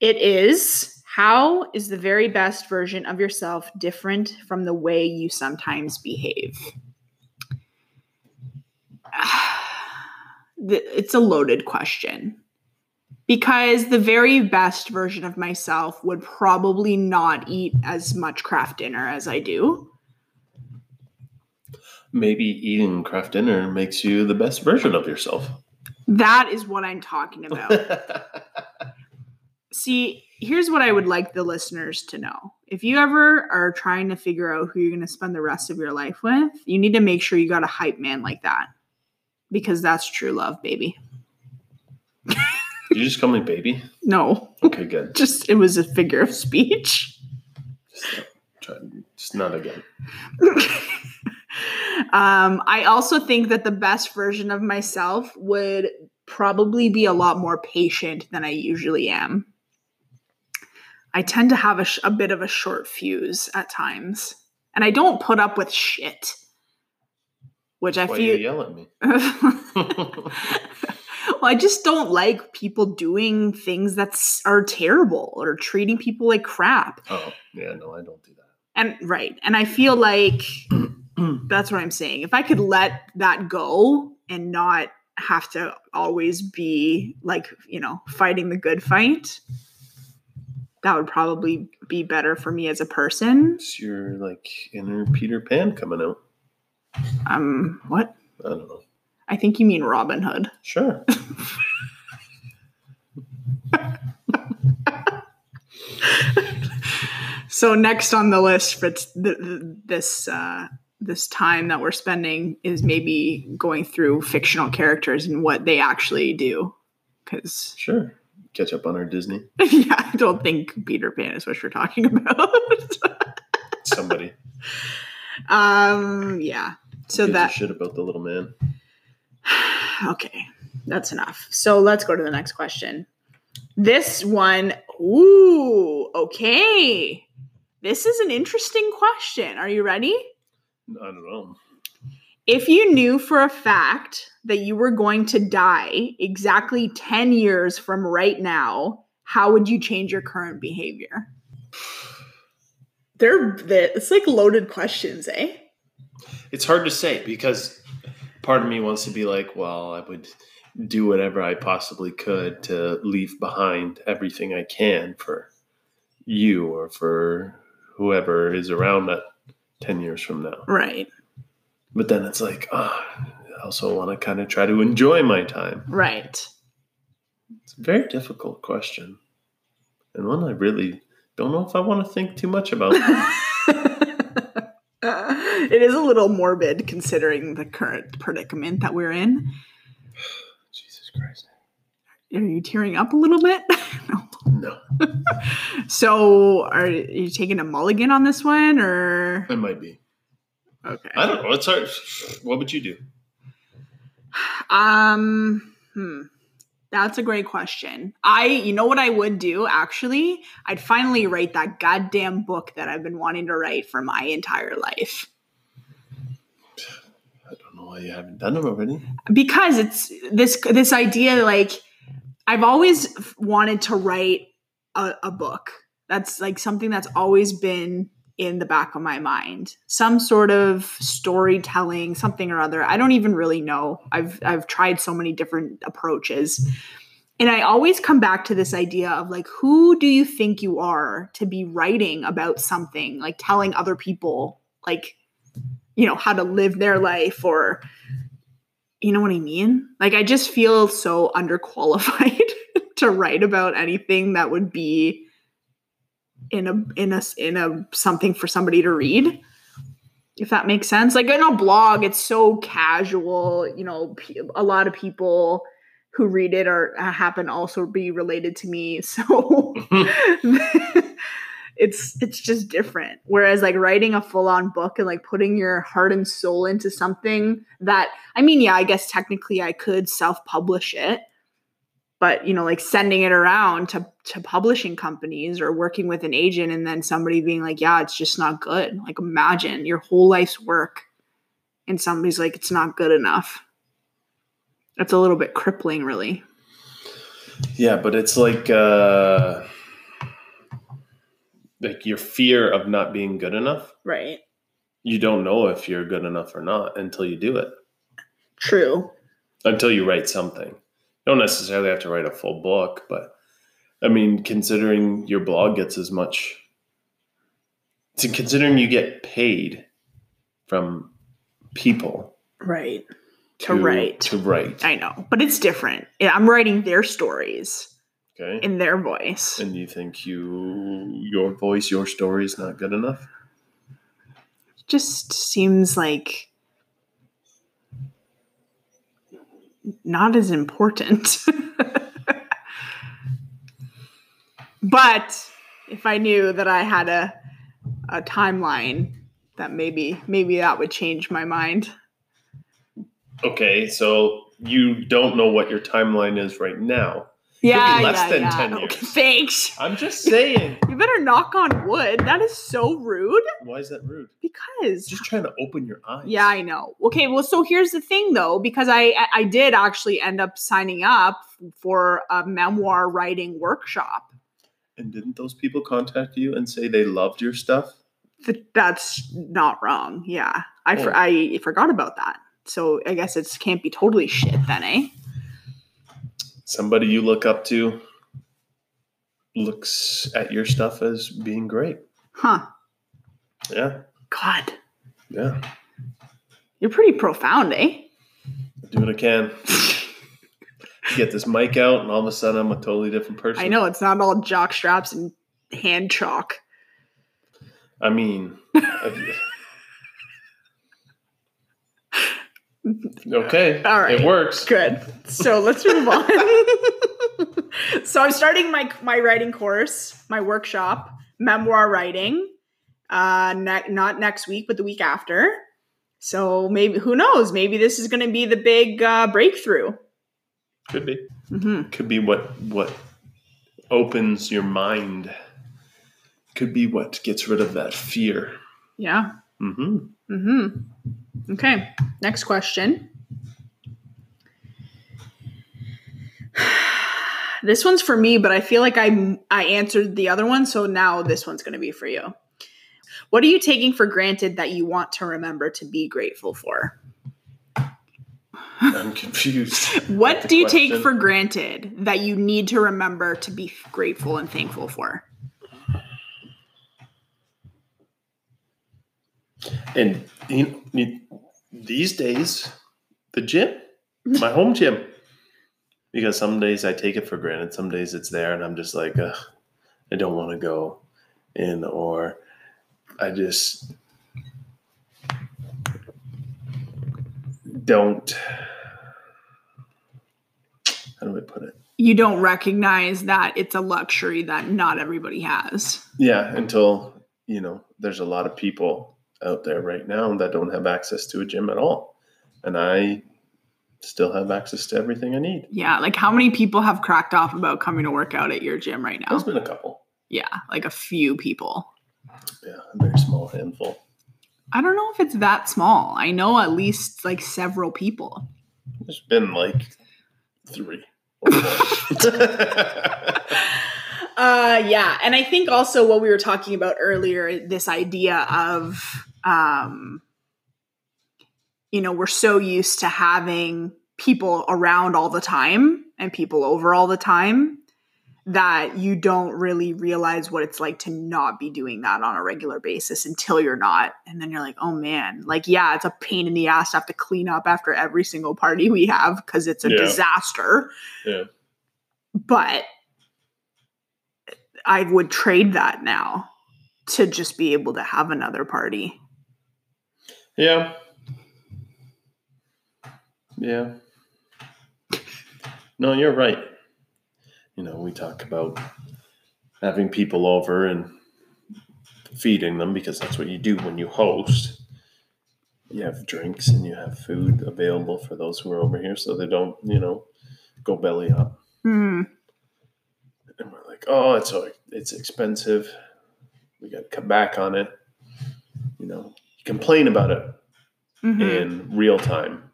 It is How is the very best version of yourself different from the way you sometimes behave? [SIGHS] it's a loaded question because the very best version of myself would probably not eat as much Kraft Dinner as I do. Maybe eating Kraft Dinner makes you the best version of yourself. That is what I'm talking about. [LAUGHS] See, here's what I would like the listeners to know. If you ever are trying to figure out who you're going to spend the rest of your life with, you need to make sure you got a hype man like that because that's true love, baby. you just call me baby? No, Okay, good. [LAUGHS] just it was a figure of speech. Just, uh, try, just not again. [LAUGHS] um, I also think that the best version of myself would probably be a lot more patient than I usually am. I tend to have a, sh- a bit of a short fuse at times, and I don't put up with shit, which I Why feel. you yell at me? [LAUGHS] well, I just don't like people doing things that are terrible or treating people like crap. oh, yeah, no, I don't do that. And right. And I feel like that's what I'm saying. If I could let that go and not have to always be like, you know, fighting the good fight, that would probably be better for me as a person. It's your like inner Peter Pan coming out. Um, what? I don't know. I think you mean Robin Hood. Sure. [LAUGHS] So next on the list for t- th- th- this uh, this time that we're spending is maybe going through fictional characters and what they actually do. Because [LAUGHS] Sure. Catch up on our Disney. yeah, I don't think Peter Pan is what you're talking [LAUGHS] about. Somebody um, yeah. So that shit about the little man. [SIGHS] okay, that's enough. So let's go to the next question. This one, ooh, okay. This is an interesting question. Are you ready? I don't know. If you knew for a fact that you were going to die exactly 10 years from right now, how would you change your current behavior? They're, it's like loaded questions, eh? It's hard to say because part of me wants to be like, well, I would do whatever I possibly could to leave behind everything I can for you or for whoever is around that 10 years from now. Right. But then it's like, ah, I also want to kind of try to enjoy my time. Right. It's a very difficult question. And one I really don't know if I want to think too much about. [LAUGHS] it is a little morbid considering the current predicament that we're in. [SIGHS] Jesus Christ. Are you tearing up a little bit? [LAUGHS] no. No, [LAUGHS] So, are you taking a mulligan on this one, or it might be. okay? I don't know. It's hard. What would you do? Um, hmm. That's a great question. I, you know what I would do actually? I'd finally write that goddamn book that I've been wanting to write for my entire life. I don't know why you haven't done it already. Because it's this this idea like I've always wanted to write a, a book. That's like something that's always been in the back of my mind. Some sort of storytelling, something or other. I don't even really know. I've I've tried so many different approaches. And I always come back to this idea of like who do you think you are to be writing about something, like telling other people like you know how to live their life or you know what I mean? Like I just feel so underqualified [LAUGHS] to write about anything that would be in a in a in a something for somebody to read. If that makes sense. Like in a blog, it's so casual, you know, a lot of people who read it are happen also be related to me. [LAUGHS] So [LAUGHS] it's it's just different. Whereas like writing a full-on book and like putting your heart and soul into something that I mean, yeah, I guess technically I could self-publish it, but you know, like sending it around to to publishing companies or working with an agent and then somebody being like, "Yeah, it's just not good." Like imagine your whole life's work and somebody's like, "It's not good enough." That's a little bit crippling, really. Yeah, but it's like uh like your fear of not being good enough. Right. You don't know if you're good enough or not until you do it. True. Until you write something. You don't necessarily have to write a full book, but I mean, considering your blog gets as much so considering you get paid from people Right. To write. to write. I know, but it's different. I'm writing their stories Okay. in their voice. And you think you your voice, your story is not good enough? It just seems like not as important. [LAUGHS] but if I knew that I had a a timeline, that maybe maybe that would change my mind. Okay, so you don't know what your timeline is right now. Yeah, less yeah, than yeah. 10 Okay, thanks. I'm just saying. [LAUGHS] You better knock on wood. That is so rude. Why is that rude? Because Just trying to open your eyes. Yeah, I know. Okay, well, so here's the thing, though, because I I- I did actually end up signing up for a memoir writing workshop. And didn't those people contact you and say they loved your stuff? Th- That's not wrong. Yeah, I for, Oh. I forgot about that. So I guess it can't be totally shit then, eh? Somebody you look up to looks at your stuff as being great. Huh? Yeah. God, Yeah. you're pretty profound, eh? I Do what I can. [LAUGHS] Get this mic out, and all of a sudden I'm a totally different person. I know it's not all jock straps and hand chalk. I mean, [LAUGHS] I- okay. All right. It works. Good. So let's move on. [LAUGHS] so I'm starting my my writing course, my workshop, memoir writing. Uh, ne- not next week, but the week after. So maybe who knows? Maybe this is going to be the big uh, breakthrough. Could be. Mm-hmm. Could be what what opens your mind. Could be what gets rid of that fear. Yeah. Mm hmm Mm-hmm. Okay. Next question. [SIGHS] This one's for me, but I feel like I I answered the other one, so now this one's going to be for you. What are you taking for granted that you want to remember to be grateful for? I'm confused. [LAUGHS] What do you take for granted that you need to remember to be grateful and thankful for? And you know, you- these days, the gym, my home gym, because some days I take it for granted. Some days it's there, and I'm just like, I don't want to go in, or I just don't. How do I put it? You don't recognize that it's a luxury that not everybody has. Yeah, until you know, there's a lot of people out there right now that don't have access to a gym at all, and I still have access to everything I need. Yeah, like how many people have cracked off about coming to work out at your gym right now? There's been a couple. Yeah, like a few people. Yeah, a very small handful. I don't know if it's that small. I know at least like several people. There's been like three. [LAUGHS] [LAUGHS] Uh yeah, and I think also what we were talking about earlier this idea of um you know, we're so used to having people around all the time and people over all the time that you don't really realize what it's like to not be doing that on a regular basis until you're not. And then you're like, oh man, like, yeah, it's a pain in the ass to have to clean up after every single party we have because it's a Yeah. disaster. yeah. But I would trade that now to just be able to have another party. Yeah. Yeah. No, you're right. You know, we talk about having people over and feeding them because that's what you do when you host. You have drinks and you have food available for those who are over here so they don't, you know, go belly up. Hmm. And we're like, oh, it's it's expensive. We got to come back on it. You know, complain about it Mhm. in real time.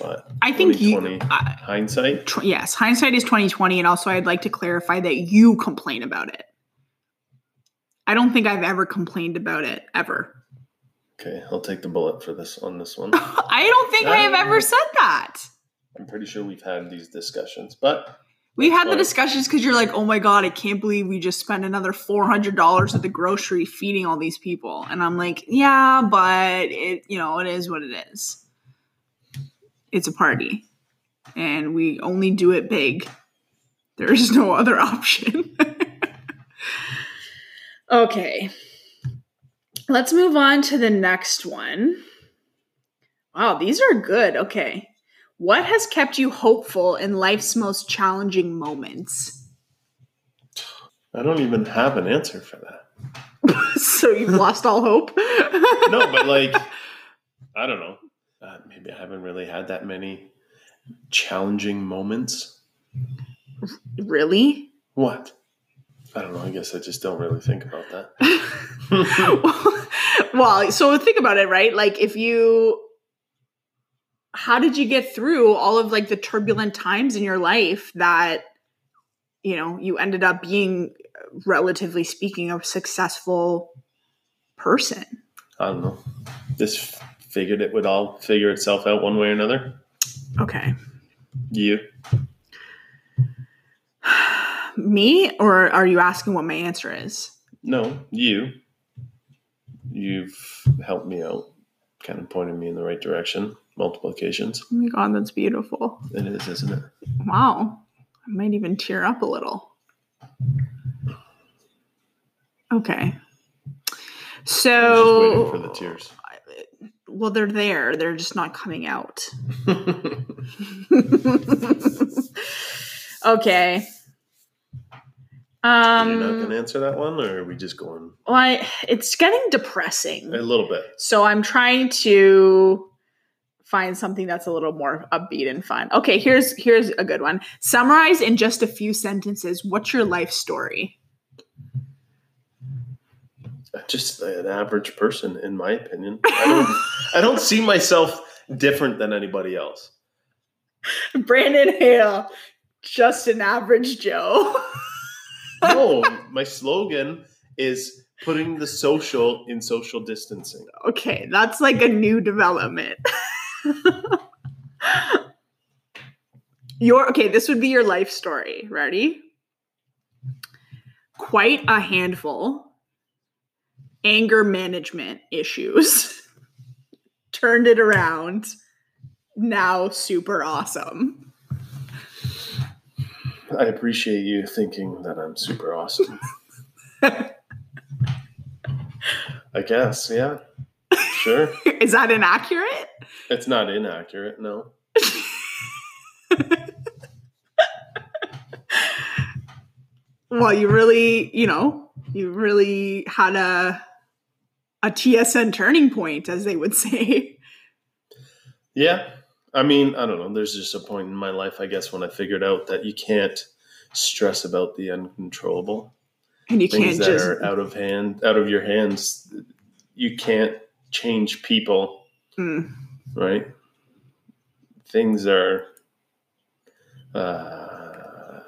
But I think you. 2020 I- hindsight, tw- yes, hindsight is twenty twenty, and also I'd like to clarify that you complain about it. I don't think I've ever complained about it ever. okay, I'll take the bullet for this on this one. [LAUGHS] I don't think I have ever said that. I'm pretty sure we've had these discussions, but We had the discussions because you're like, oh my god, I can't believe we just spent another four hundred dollars at the grocery feeding all these people, and I'm like, yeah, but it, you know, it is what it is. It's a party, and we only do it big. There is no other [LAUGHS] option. okay, let's move on to the next one. Wow, these are good. Okay. What has kept you hopeful in life's most challenging moments? I don't even have an answer for that. [LAUGHS] so you've lost all hope? [LAUGHS] No, but like, I don't know. Uh, maybe I haven't really had that many challenging moments. really? What? I don't know. I guess I just don't really think about that. [LAUGHS] well, so think about it, right? Like if you how did you get through all of like the turbulent times in your life that you know, you ended up being uh, relatively speaking a successful person? I don't know. Just figured it would all figure itself out one way or another. Okay. You? [SIGHS] Me or are you asking what my answer is? No, you. You've helped me out, kind of pointed me in the right direction multiple occasions. Oh my god, that's beautiful. It is, isn't it? Wow. I might even tear up a little. Okay. I'm just So waiting for the tears. Well, they're there. They're just not coming out. [LAUGHS] okay. You're not going Um to answer that one, or are we just going well, I, it's getting depressing. a little bit? So I'm trying to find something that's a little more upbeat and fun. Okay, here's here's a good one. Summarize in just a few sentences what's your life story? Just an average person, in my opinion. I don't, [LAUGHS] I don't see myself different than anybody else. Brandon Hale, just an average Joe. No, [LAUGHS] my slogan is putting the social in social distancing. okay, that's like a new development. [LAUGHS] your okay, this would be your life story. Ready? Quite a handful. Anger management issues. [LAUGHS] Turned it around. Now super awesome. I appreciate you thinking that I'm super awesome. [LAUGHS] I guess, yeah. Sure. [LAUGHS] Is that inaccurate? It's not inaccurate, no. [LAUGHS] well, you really, you know, you really had a a TSN turning point, as they would [LAUGHS] say. Yeah. I mean, I don't know. There's just a point in my life, I guess, when I figured out that you can't stress about the uncontrollable. And you Things can't that just are out of hand, out of your hands. You can't change people, Mm, right? Things are uh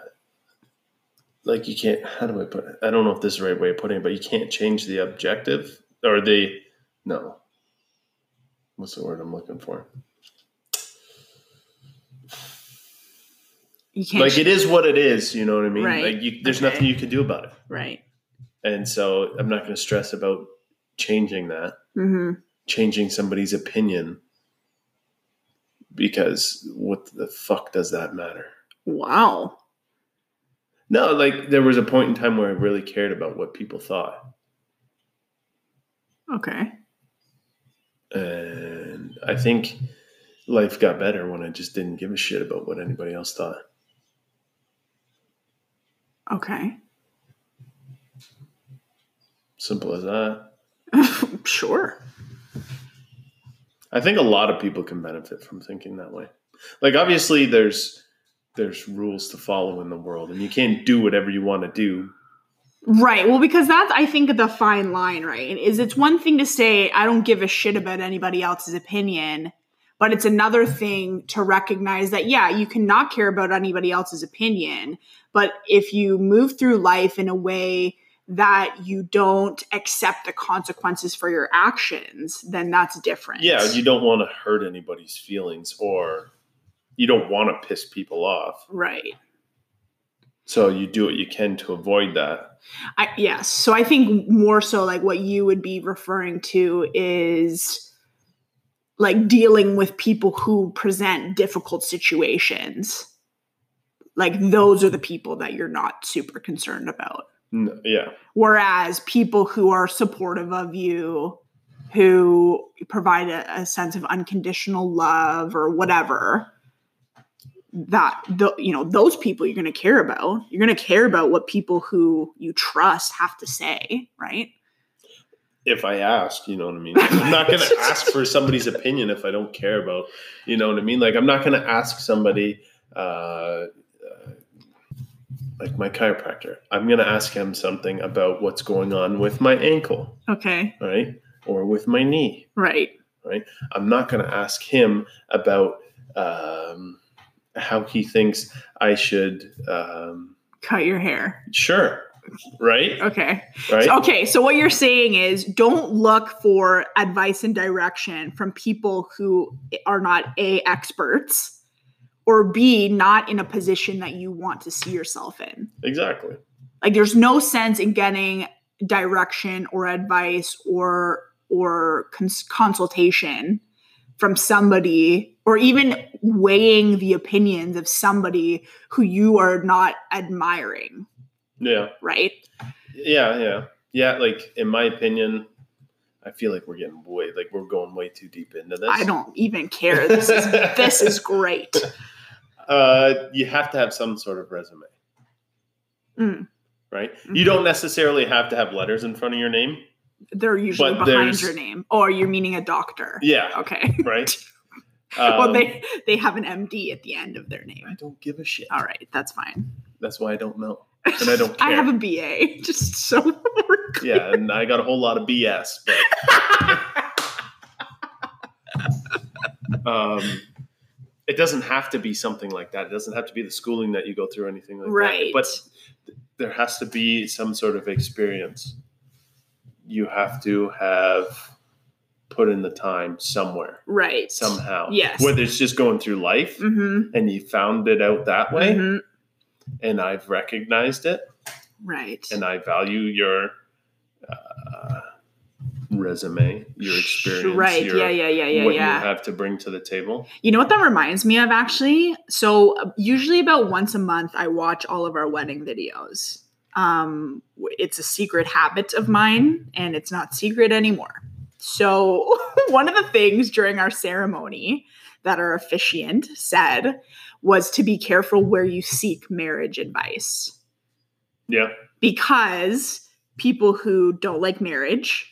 like you can't how do I put it? I don't know if this is the right way of putting it, but you can't change the objective or the no. What's the word I'm looking for? you can't. like it is what it is you know what i mean Right. like you, there's Okay. nothing you can do about it right. and so i'm not going to stress about changing that hmm changing somebody's opinion because what the fuck does that matter Wow. no like there was a point in time where i really cared about what people thought Okay. and i think life got better when i just didn't give a shit about what anybody else thought Okay. simple as that [LAUGHS] sure. I think a lot of people can benefit from thinking that way. Like obviously there's there's rules to follow in the world and you can't do whatever you want to do. Right. Well, because that's I think the fine line, right? Is it's one thing to say I don't give a shit about anybody else's opinion, but it's another thing to recognize that yeah, you cannot care about anybody else's opinion, but if you move through life in a way that you don't accept the consequences for your actions, then that's different. Yeah, you don't want to hurt anybody's feelings or you don't want to piss people off. right. So you do what you can to avoid that. I, yes. So I think more so like what you would be referring to is like dealing with people who present difficult situations. Like those are the people that you're not super concerned about. Yeah. Whereas people who are supportive of you, who provide a, a sense of unconditional love or whatever, that the, you know those people you're going to care about. You're going to care about what people who you trust have to say, right? If I ask, you know what I mean? I'm not going [LAUGHS] to ask for somebody's opinion if I don't care about, you know what I mean? Like I'm not going to ask somebody uh, like my chiropractor. I'm going to ask him something about what's going on with my ankle, Okay, right? Or with my knee. right. Right. I'm not going to ask him about um, how he thinks I should. Um, Cut your hair. sure, right, Okay. right. So- okay. So what you're saying is don't look for advice and direction from people who are not A, experts, or B, not in a position that you want to see yourself in. Exactly. Like there's no sense in getting direction or advice or or cons- consultation from somebody or even weighing the opinions of somebody who you are not admiring, Yeah. right? Yeah, yeah, yeah. Like in my opinion, I feel like we're getting way like we're going way too deep into this. I don't even care. This is this is great. [LAUGHS] Uh, you have to have some sort of resume, Mm. right? You don't necessarily have to have letters in front of your name. They're usually behind your name. Or you're meaning a doctor. Yeah, Okay. [LAUGHS] right. [LAUGHS] well, Um, they they have an MD at the end of their name. I don't give a shit. All right, that's fine. That's why I don't know, and I don't [LAUGHS] care. I have a BA. Just so Yeah, and I got a whole lot of BS, but um, it doesn't have to be something like that. It doesn't have to be the schooling that you go through or anything like that. Right. that. But there has to be some sort of experience. You have to have put in the time somewhere, right. somehow. Yes. Whether it's just going through life Mm-hmm. and you found it out that way, Mhm. and I've recognized it, Right. and I value your uh, resume, your experience, Right. your, yeah. Yeah. Yeah. Yeah. what yeah. you have to bring to the table. You know what that reminds me of actually? So usually about once a month I watch all of our wedding videos. Um it's a secret habit of mine and it's not secret anymore. So [LAUGHS] one of the things during our ceremony that our officiant said was to be careful where you seek marriage advice Yeah. because people who don't like marriage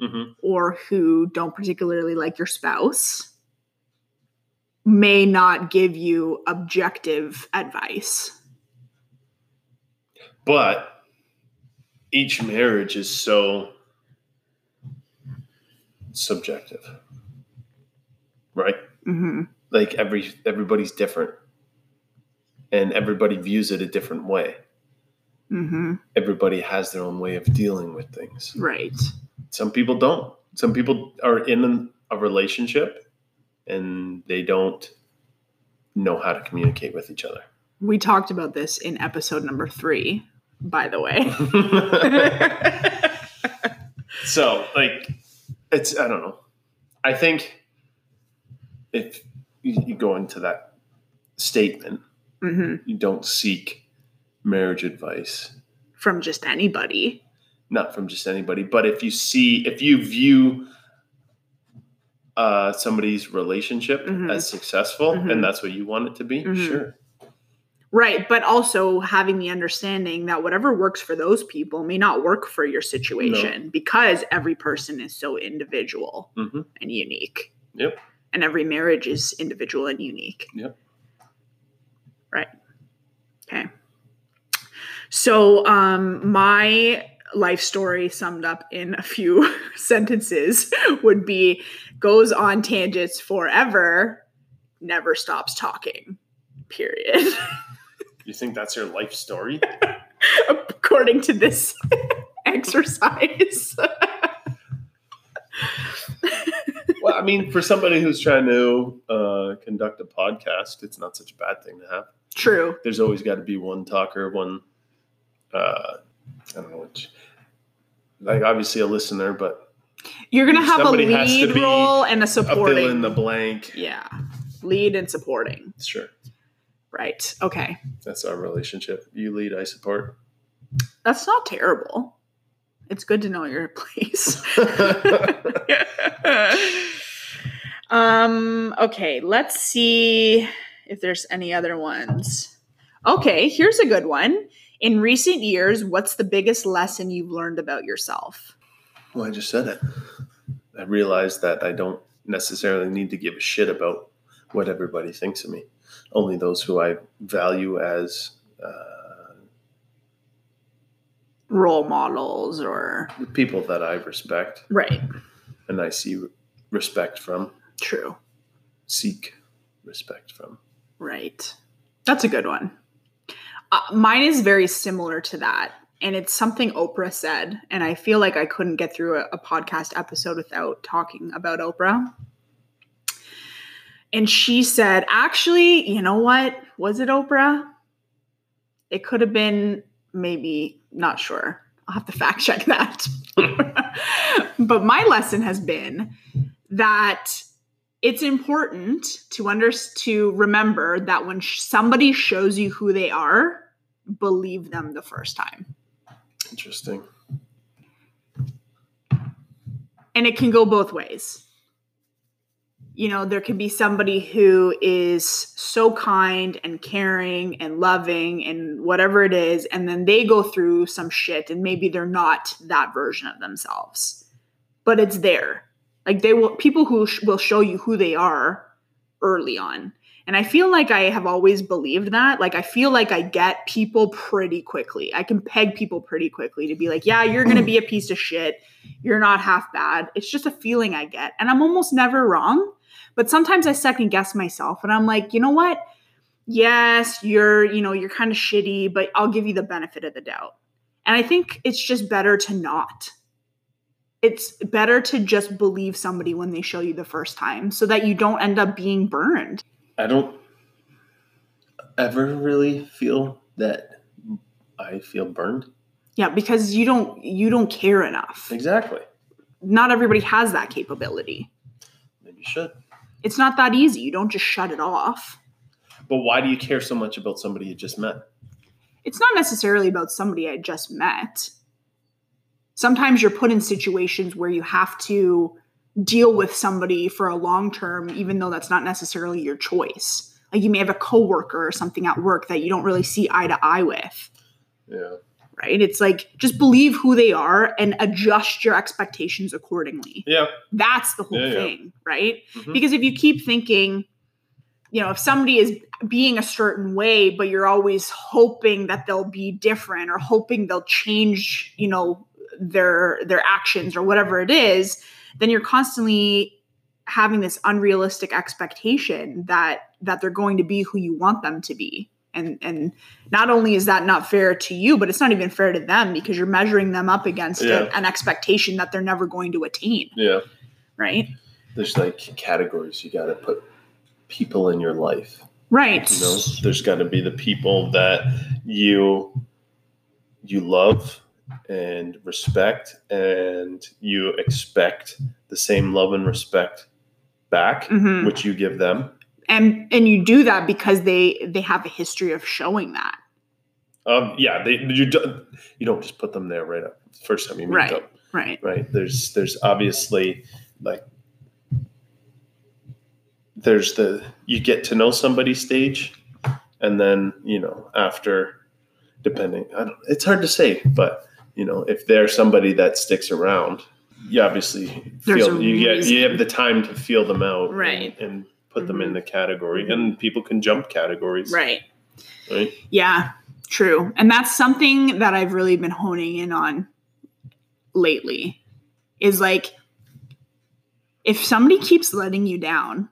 hmm or who don't particularly like your spouse may not give you objective advice. But each marriage is so subjective, right? hmm Like every everybody's different, and everybody views it a different way. hmm Everybody has their own way of dealing with things. Right. Some people don't. Some people are in a relationship and they don't know how to communicate with each other. We talked about this in episode number three, by the way. [LAUGHS] so, like, it's, I don't know. I think if you go into that statement, hmm you don't seek marriage advice, From just anybody. Not from just anybody, but if you see, if you view uh, somebody's relationship Mhm. as successful Mhm. and that's what you want it to be, Mhm. sure. Right. But also having the understanding that whatever works for those people may not work for your situation because every person is so individual Mhm. and unique. Yep. And every marriage is individual and unique. Yep. Right. Okay. So um my life story summed up in a few [LAUGHS] sentences would be goes on tangents forever, never stops talking. Period. [LAUGHS] You think that's your life story? [LAUGHS] According to this exercise. well, I mean, for somebody who's trying to uh, conduct a podcast, it's not such a bad thing to have. True. There's always got to be one talker, one, uh, I don't know which, like obviously a listener, but You're gonna have a Somebody has to lead role and a a fill in the blank. yeah. Lead and supporting. Sure. Right. Okay. That's our relationship. You lead, I support. That's not terrible. It's good to know your place. [LAUGHS] um, okay, let's see if there's any other ones. Okay, here's a good one. In recent years, what's the biggest lesson you've learned about yourself? Well, I just said it. I realized that I don't necessarily need to give a shit about what everybody thinks of me. Only those who I value as uh, Role models or people that I respect right. and I see respect from, True. seek respect from. Right. That's a good one. Uh, mine is very similar to that. And it's something Oprah said. And I feel like I couldn't get through a, a podcast episode without talking about Oprah. And she said, actually, you know what? Was it Oprah? It could have been maybe, not sure. I'll have to fact check that. [LAUGHS] but my lesson has been that it's important to under to remember that when sh- somebody shows you who they are, believe them the first time. Interesting. And it can go both ways. You know, there can be somebody who is so kind and caring and loving and whatever it is, and then they go through some shit and maybe they're not that version of themselves. But it's there. Like they will, people who sh- will show you who they are early on. And I feel like I have always believed that. Like, I feel like I get people pretty quickly. I can peg people pretty quickly to be like, yeah, you're going to be a piece of shit. You're not half bad. It's just a feeling I get. And I'm almost never wrong. But sometimes I second guess myself and I'm like, you know what? Yes, you're, you know, you're kind of shitty, but I'll give you the benefit of the doubt. And I think it's just better to not. It's better to just believe somebody when they show you the first time so that you don't end up being burned. I don't ever really feel that I feel burned. Yeah, because you don't you don't care enough. Exactly. Not everybody has that capability. Maybe you should. It's not that easy. You don't just shut it off. But why do you care so much about somebody you just met? It's not necessarily about somebody I just met. Sometimes you're put in situations where you have to deal with somebody for a long term, even though that's not necessarily your choice. Like you may have a coworker or something at work that you don't really see eye to eye with, Yeah. right? It's like just believe who they are and adjust your expectations accordingly. Yeah. That's the whole Yeah, yeah. thing, right? Mhm. Because if you keep thinking, you know, if somebody is being a certain way, but you're always hoping that they'll be different or hoping they'll change, you know, their their actions or whatever it is, then you're constantly having this unrealistic expectation that that they're going to be who you want them to be. And and not only is that not fair to you, but it's not even fair to them because you're measuring them up against a- an expectation that they're never going to attain, Yeah. right? There's like categories you got to put people in your life. Right. You know, there's got to be the people that you you love and respect, and you expect the same love and respect back, Mhm. which you give them. and and you do that because they they have a history of showing that Um, yeah, they, you don't you don't just put them there right up first time you meet Right. them. right right there's there's obviously like there's the you get to know somebody stage and then you know after depending I don't, it's hard to say but you know if they're somebody that sticks around you obviously There's feel you get you have the time to feel them out Right. and, and put them Mhm. in the category. And people can jump categories. Right. Right? Yeah true. And that's something that i've really been honing in on lately is like if somebody keeps letting you down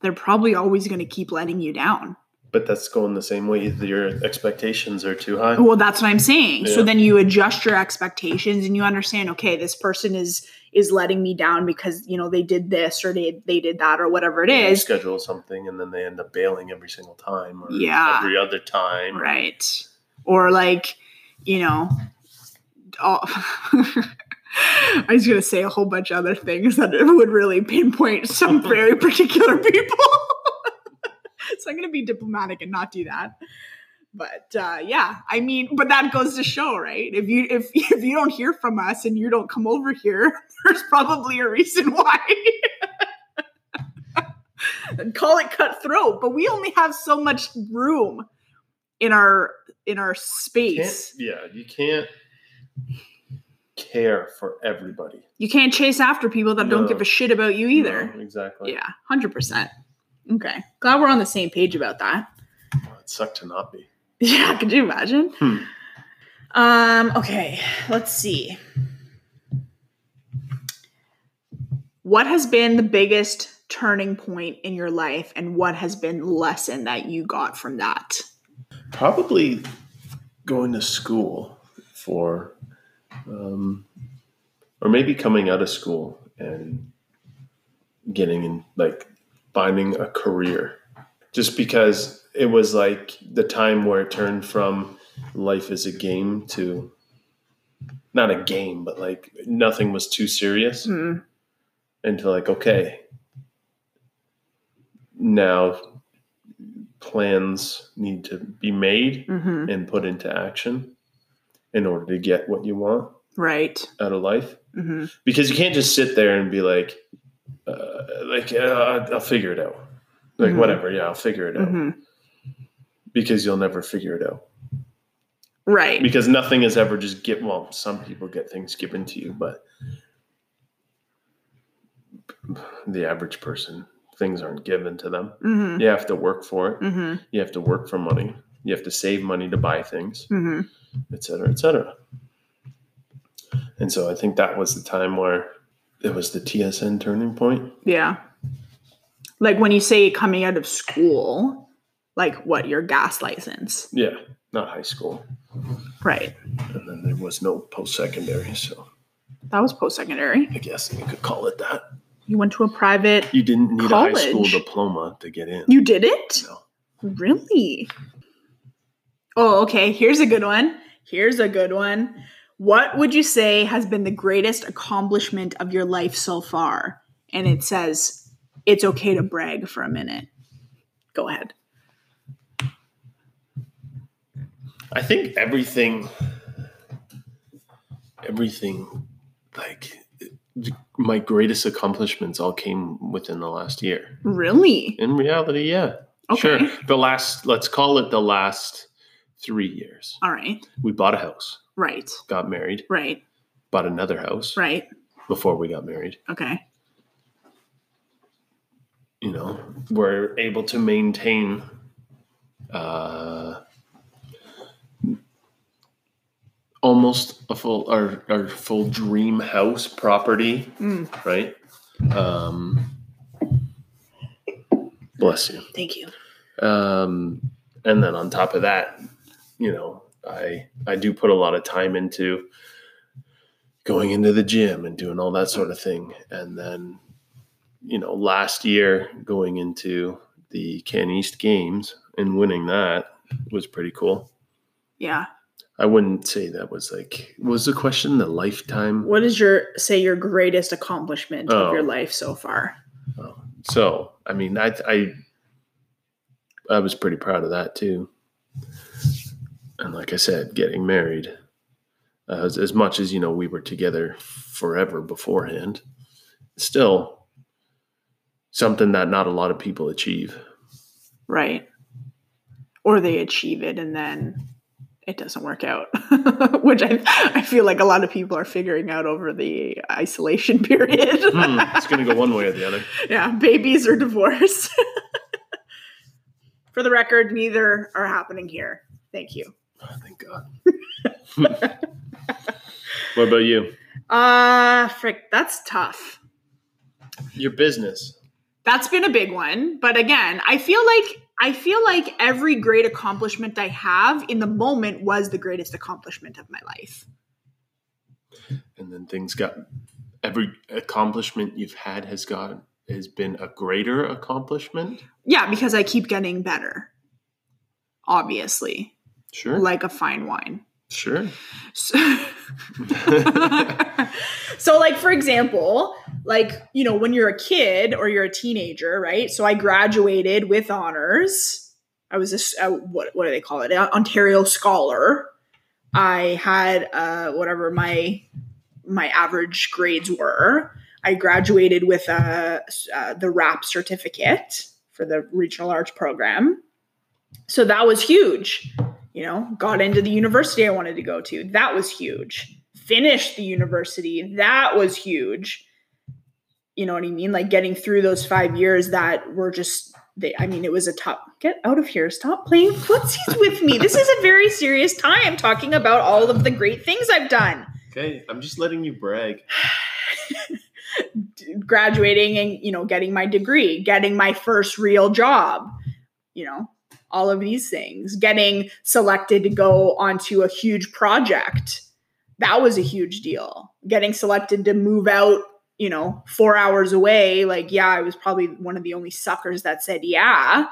they're probably always going to keep letting you down but that's going the same way your expectations are too high. Well that's what i'm saying. So then you adjust your expectations and you understand okay this person is is letting me down because you know they did this or they they did that or whatever it is. schedule something and then they end up bailing every single time or Yeah. every other time. right. Or like you know all, [LAUGHS] i was going to say a whole bunch of other things that would really pinpoint some [LAUGHS] very particular people [LAUGHS] so i'm going to be diplomatic and not do that. But uh, yeah i mean but that goes to show right? If you if, [LAUGHS] if you don't hear from us and you don't come over here [LAUGHS] there's probably a reason why. And call it cutthroat but we only have so much room in our in our space. yeah, you can't care for everybody. You can't chase after people that don't give a shit about you either. No, exactly. yeah 100% okay. Glad we're on the same page about that. Oh, it sucked to not be. [LAUGHS] yeah could you imagine? Hmm. um okay let's see. What has been the biggest turning point in your life and what has been lesson that you got from that? Probably going to school for, um, or maybe coming out of school and getting in, like, finding a career. Just because it was like the time where it turned from life as a game to not a game, but like nothing was too serious. Hmm. into like okay now plans need to be made hmm and put into action in order to get what you want right out of life hmm because you can't just sit there and be like uh, like uh, i'll figure it out like Mhm. whatever yeah i'll figure it out hmm because you'll never figure it out right because nothing is ever just get well some people get things given to you but the average person things aren't given to them. Mm-hmm. You have to work for it. Mm-hmm. You have to work for money. You have to save money to buy things, Mm-hmm. et cetera, et. And so I think that was the time where it was the TSN turning point. Yeah. Like when you say coming out of school, like what your gas license, Yeah, not high school. right? And then there was no post secondary. So That was post secondary. I guess you could call it that. You went to a private. You didn't need a high school diploma to get in. You did it? No. Really? Oh, okay. Here's a good one. Here's a good one. What would you say has been the greatest accomplishment of your life so far? And it says it's okay to brag for a minute. Go ahead. I think everything, everything, like my greatest accomplishments all came within the last year. Really? In reality, yeah. Okay. Sure. The last, let's call it the last three years. All right. We bought a house, Right. got married, Right. bought another house Right. before we got married. Okay. You know, we're able to maintain uh, almost a full our, our full dream house property, Mm, right? Um, bless you. thank you. um, and then on top of that you know i i do put a lot of time into going into the gym and doing all that sort of thing and then you know last year going into the can east games and winning that was pretty cool Yeah. i wouldn't say that was like was the question the lifetime What is your say your greatest accomplishment of Oh. your life so far? Oh. So, I mean, I, I, I was pretty proud of that too. And like I said, getting married, uh, as, as much as you know, we were together forever beforehand. Still, something that not a lot of people achieve. Right. Or they achieve it and then it doesn't work out, [LAUGHS] which I, I feel like a lot of people are figuring out over the isolation [LAUGHS] period. Hmm, it's going to go one way or the other. [LAUGHS] yeah, babies or divorce. For the record, neither are happening here. Thank you. Oh, thank God. [LAUGHS] what about you? Uh, frick, that's tough. Your business. That's been a big one, but again, I feel like I feel like every great accomplishment I have in the moment was the greatest accomplishment of my life. and then things got every accomplishment you've had has got has been a greater accomplishment Yeah, because I keep getting better. Obviously, sure like a fine wine. sure So, [LAUGHS] so, like for example, like you know, when you're a kid or you're a teenager, right? So I graduated with honors. I was a what what do they call it? An Ontario scholar. I had uh, whatever my my average grades were. I graduated with uh, uh, the RAP certificate for the regional arts program. So that was huge. You know, got into the university I wanted to go to. That was huge. Finished the university. That was huge. You know what I mean? Like getting through those five years that were just, they, I mean, it was a tough, get out of here. Stop playing footsies with me. This is a very serious time talking about all of the great things I've done. okay i'm just letting you brag [SIGHS] graduating and you know getting my degree getting my first real job you know all of these things getting selected to go onto a huge project that was a huge deal getting selected to move out you know 4 hours away like yeah i was probably one of the only suckers that said yeah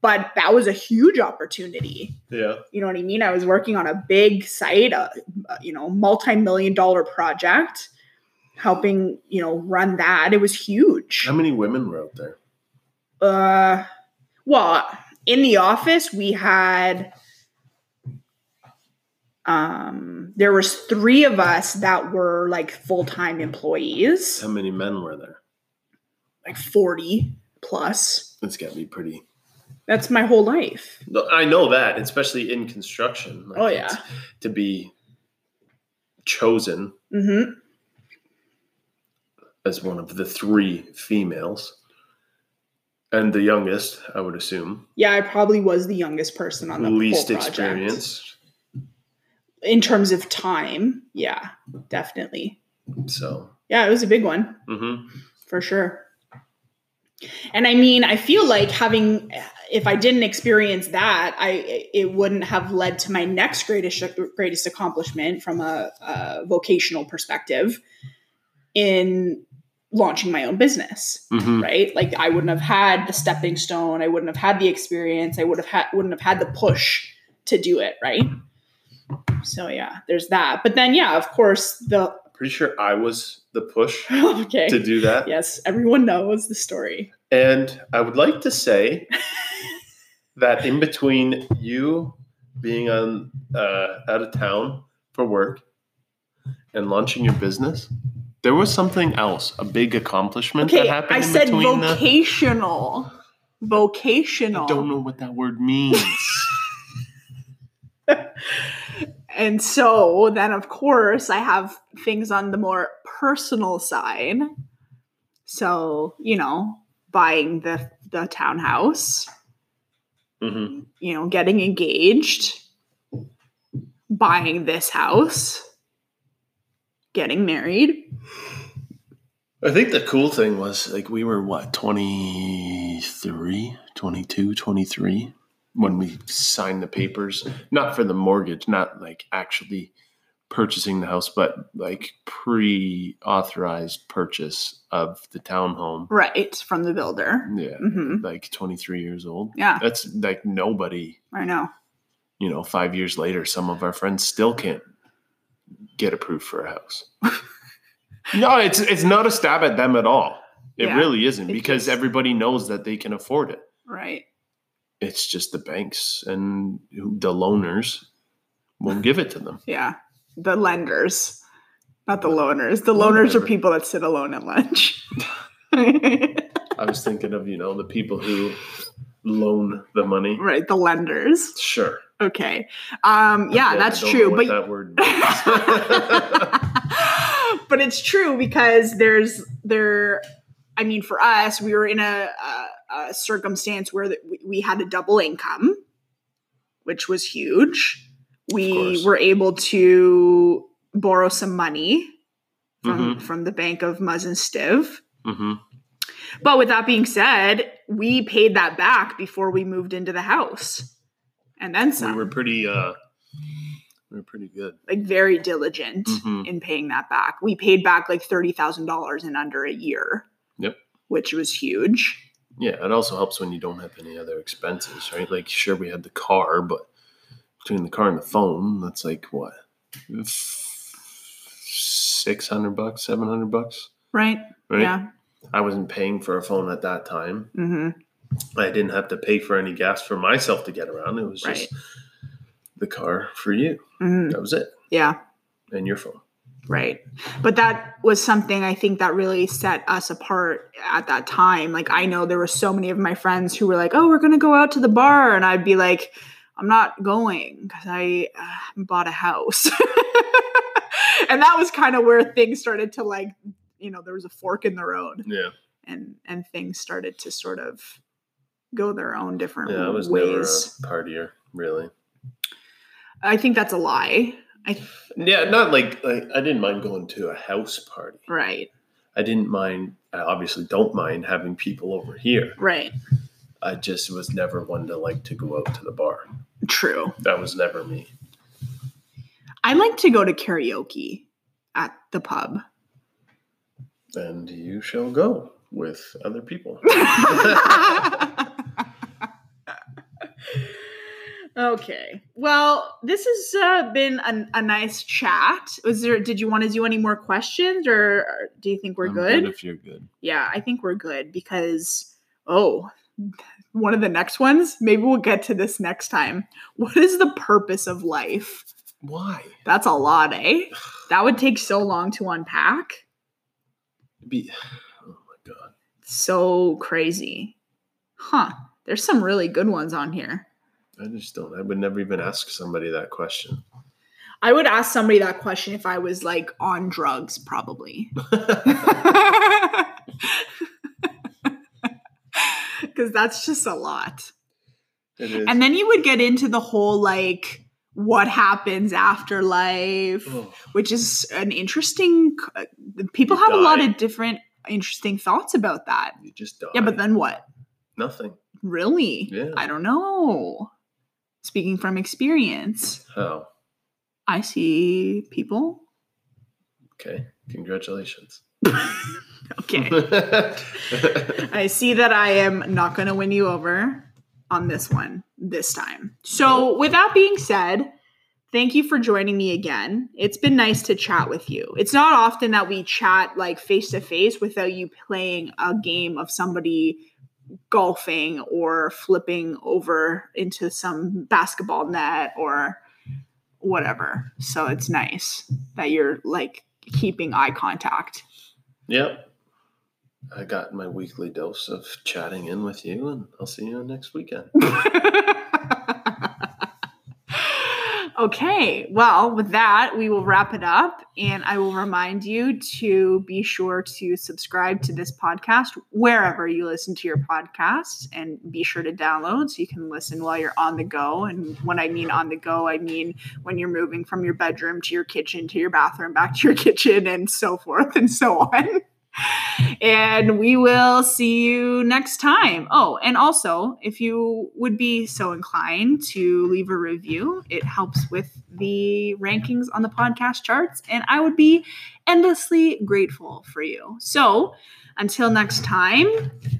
but that was a huge opportunity yeah you know what I mean? I was working on a big site, a, a, you know, multi-million dollar project, helping you know run that. It was huge. how many women were out there Uh, well, in the office we had, um, there was three of us that were like full-time employees, how many men were there like forty plus. that's got to be pretty That's my whole life. I know that especially in construction Like, Oh, yeah. to be chosen hmm as one of the three females And the youngest, I would assume, Yeah, I probably was the youngest person on the least whole experienced. in terms of time. Yeah, definitely. So, Yeah, it was a big one. hmm for sure. And I mean, I feel like having, if I didn't experience that, I it wouldn't have led to my next greatest greatest accomplishment from a, a vocational perspective in launching my own business. hmm Right? Like I wouldn't have had the stepping stone. I wouldn't have had the experience. I would have had wouldn't have had the push to do it. Right? So yeah, there's that. But then yeah, of course the pretty sure I was the push [LAUGHS] okay. to do that. Yes, everyone knows the story. And I would like to say [LAUGHS] that in between you being on uh, out of town for work and launching your business, there was something else, a big accomplishment that Okay, happened I said between the. vocational. Vocational. I don't know what that word means. [LAUGHS] And so then, of course, I have things on the more personal side. So, you know, buying the, the townhouse, hmm you know, getting engaged, buying this house, getting married. I think the cool thing was like we were what 23, 22, 23 when we signed the papers, not for the mortgage, not like actually purchasing the house, but like pre-authorized purchase of the townhome. Right. From the builder. Yeah. hmm Like 23 years old. Yeah, That's like nobody, I know. you know, 5 years later some of our friends still can't get approved for a house. [LAUGHS] no, it's it's not a stab at them at all. It Yeah, really isn't it because everybody knows that they can afford it. Right. It's just the banks and the loaners won't give it to them. [LAUGHS] Yeah. The lenders, not the loaners. The loaners are people that sit alone at lunch. [LAUGHS] I was thinking of, you know, the people who loan the money. right. The lenders. Sure. Okay. Um, yeah, I that's true. But that word. [LAUGHS] but it's true because there's there i mean for us we were in a, a, a circumstance where that we, had a double income which was huge. We were able to borrow some money from Mhm. from the bank of muzz and stiv. Hmm but with that being said we paid that back before we moved into the house. And then We were pretty uh were pretty good. like very diligent Mhm. in paying that back. We paid back like thirty thousand dollars in under a year. Yep. Which was huge. Yeah, it also helps when you don't have any other expenses, right? Like, sure, we had the car, but between the car and the phone, that's like what six hundred bucks, seven hundred bucks, Right? right? Yeah. I wasn't paying for a phone at that time. hmm I didn't have to pay for any gas for myself to get around. It was just Right. The car for you. hmm That was it, Yeah. and your phone. Right. But that was something I think that really set us apart at that time. Like I know there were so many of my friends who were like, "Oh, we're going to go out to the bar." And I'd be like, "I'm not going cuz I uh, bought a house." [LAUGHS] and that was kind of where things started to like, you know, there was a fork in the road Yeah, and and things started to sort of go their own different yeah. I was never ways. a partier, really. I think that's a lie. I Yeah, not like, like I didn't mind going to a house party. right. I didn't mind. I obviously don't mind having people over here. Right. I just was never one to like to go out to the bar. True. That was never me. I like to go to karaoke at the pub. And you shall go with other people. [LAUGHS] [LAUGHS] okay. Well, this has uh, been a, a nice chat. Was there? Did you want to do any more questions, or, or do you think we're I'm good? if you're good. Yeah, I think we're good because oh, [LAUGHS] one of the next ones. Maybe we'll get to this next time. What is the purpose of life? Why? That's a lot, eh? That would take so long to unpack. Be [SIGHS] oh my god. So crazy. Huh. There's some really good ones on here. I just don't. I would never even ask somebody that question. I would ask somebody that question if I was like on drugs, probably. [LAUGHS] [LAUGHS] Because that's just a lot. It is. And then you would get into the whole like what happens after life, Oh, which is an interesting. uh, People You have a lot of different interesting thoughts about that. you just die. Yeah, but then what? nothing. Really? Yeah. I don't know. Speaking from experience, How? I see people. Okay. Congratulations. [LAUGHS] Okay. I see that I am not going to win you over on this one this time. So, with that being said, thank you for joining me again. It's been nice to chat with you. It's not often that we chat like face to face without you playing a game of somebody golfing or flipping over into some basketball net or whatever. So, it's nice that you're like keeping eye contact. yep. I got my weekly dose of chatting in with you, and I'll see you next weekend. [LAUGHS] okay, well, with that, we will wrap it up. And I will remind you to be sure to subscribe to this podcast wherever you listen to your podcasts and be sure to download so you can listen while you're on the go. And when I mean on the go, I mean when you're moving from your bedroom to your kitchen to your bathroom, back to your [LAUGHS] kitchen, and so forth and so on. And we will see you next time. Oh, and also, if you would be so inclined to leave a review, it helps with the rankings on the podcast charts, and I would be endlessly grateful for you. So, until next time,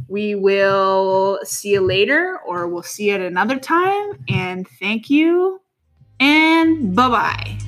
we will see you later, or we'll see you at another time. And thank you, and bye bye.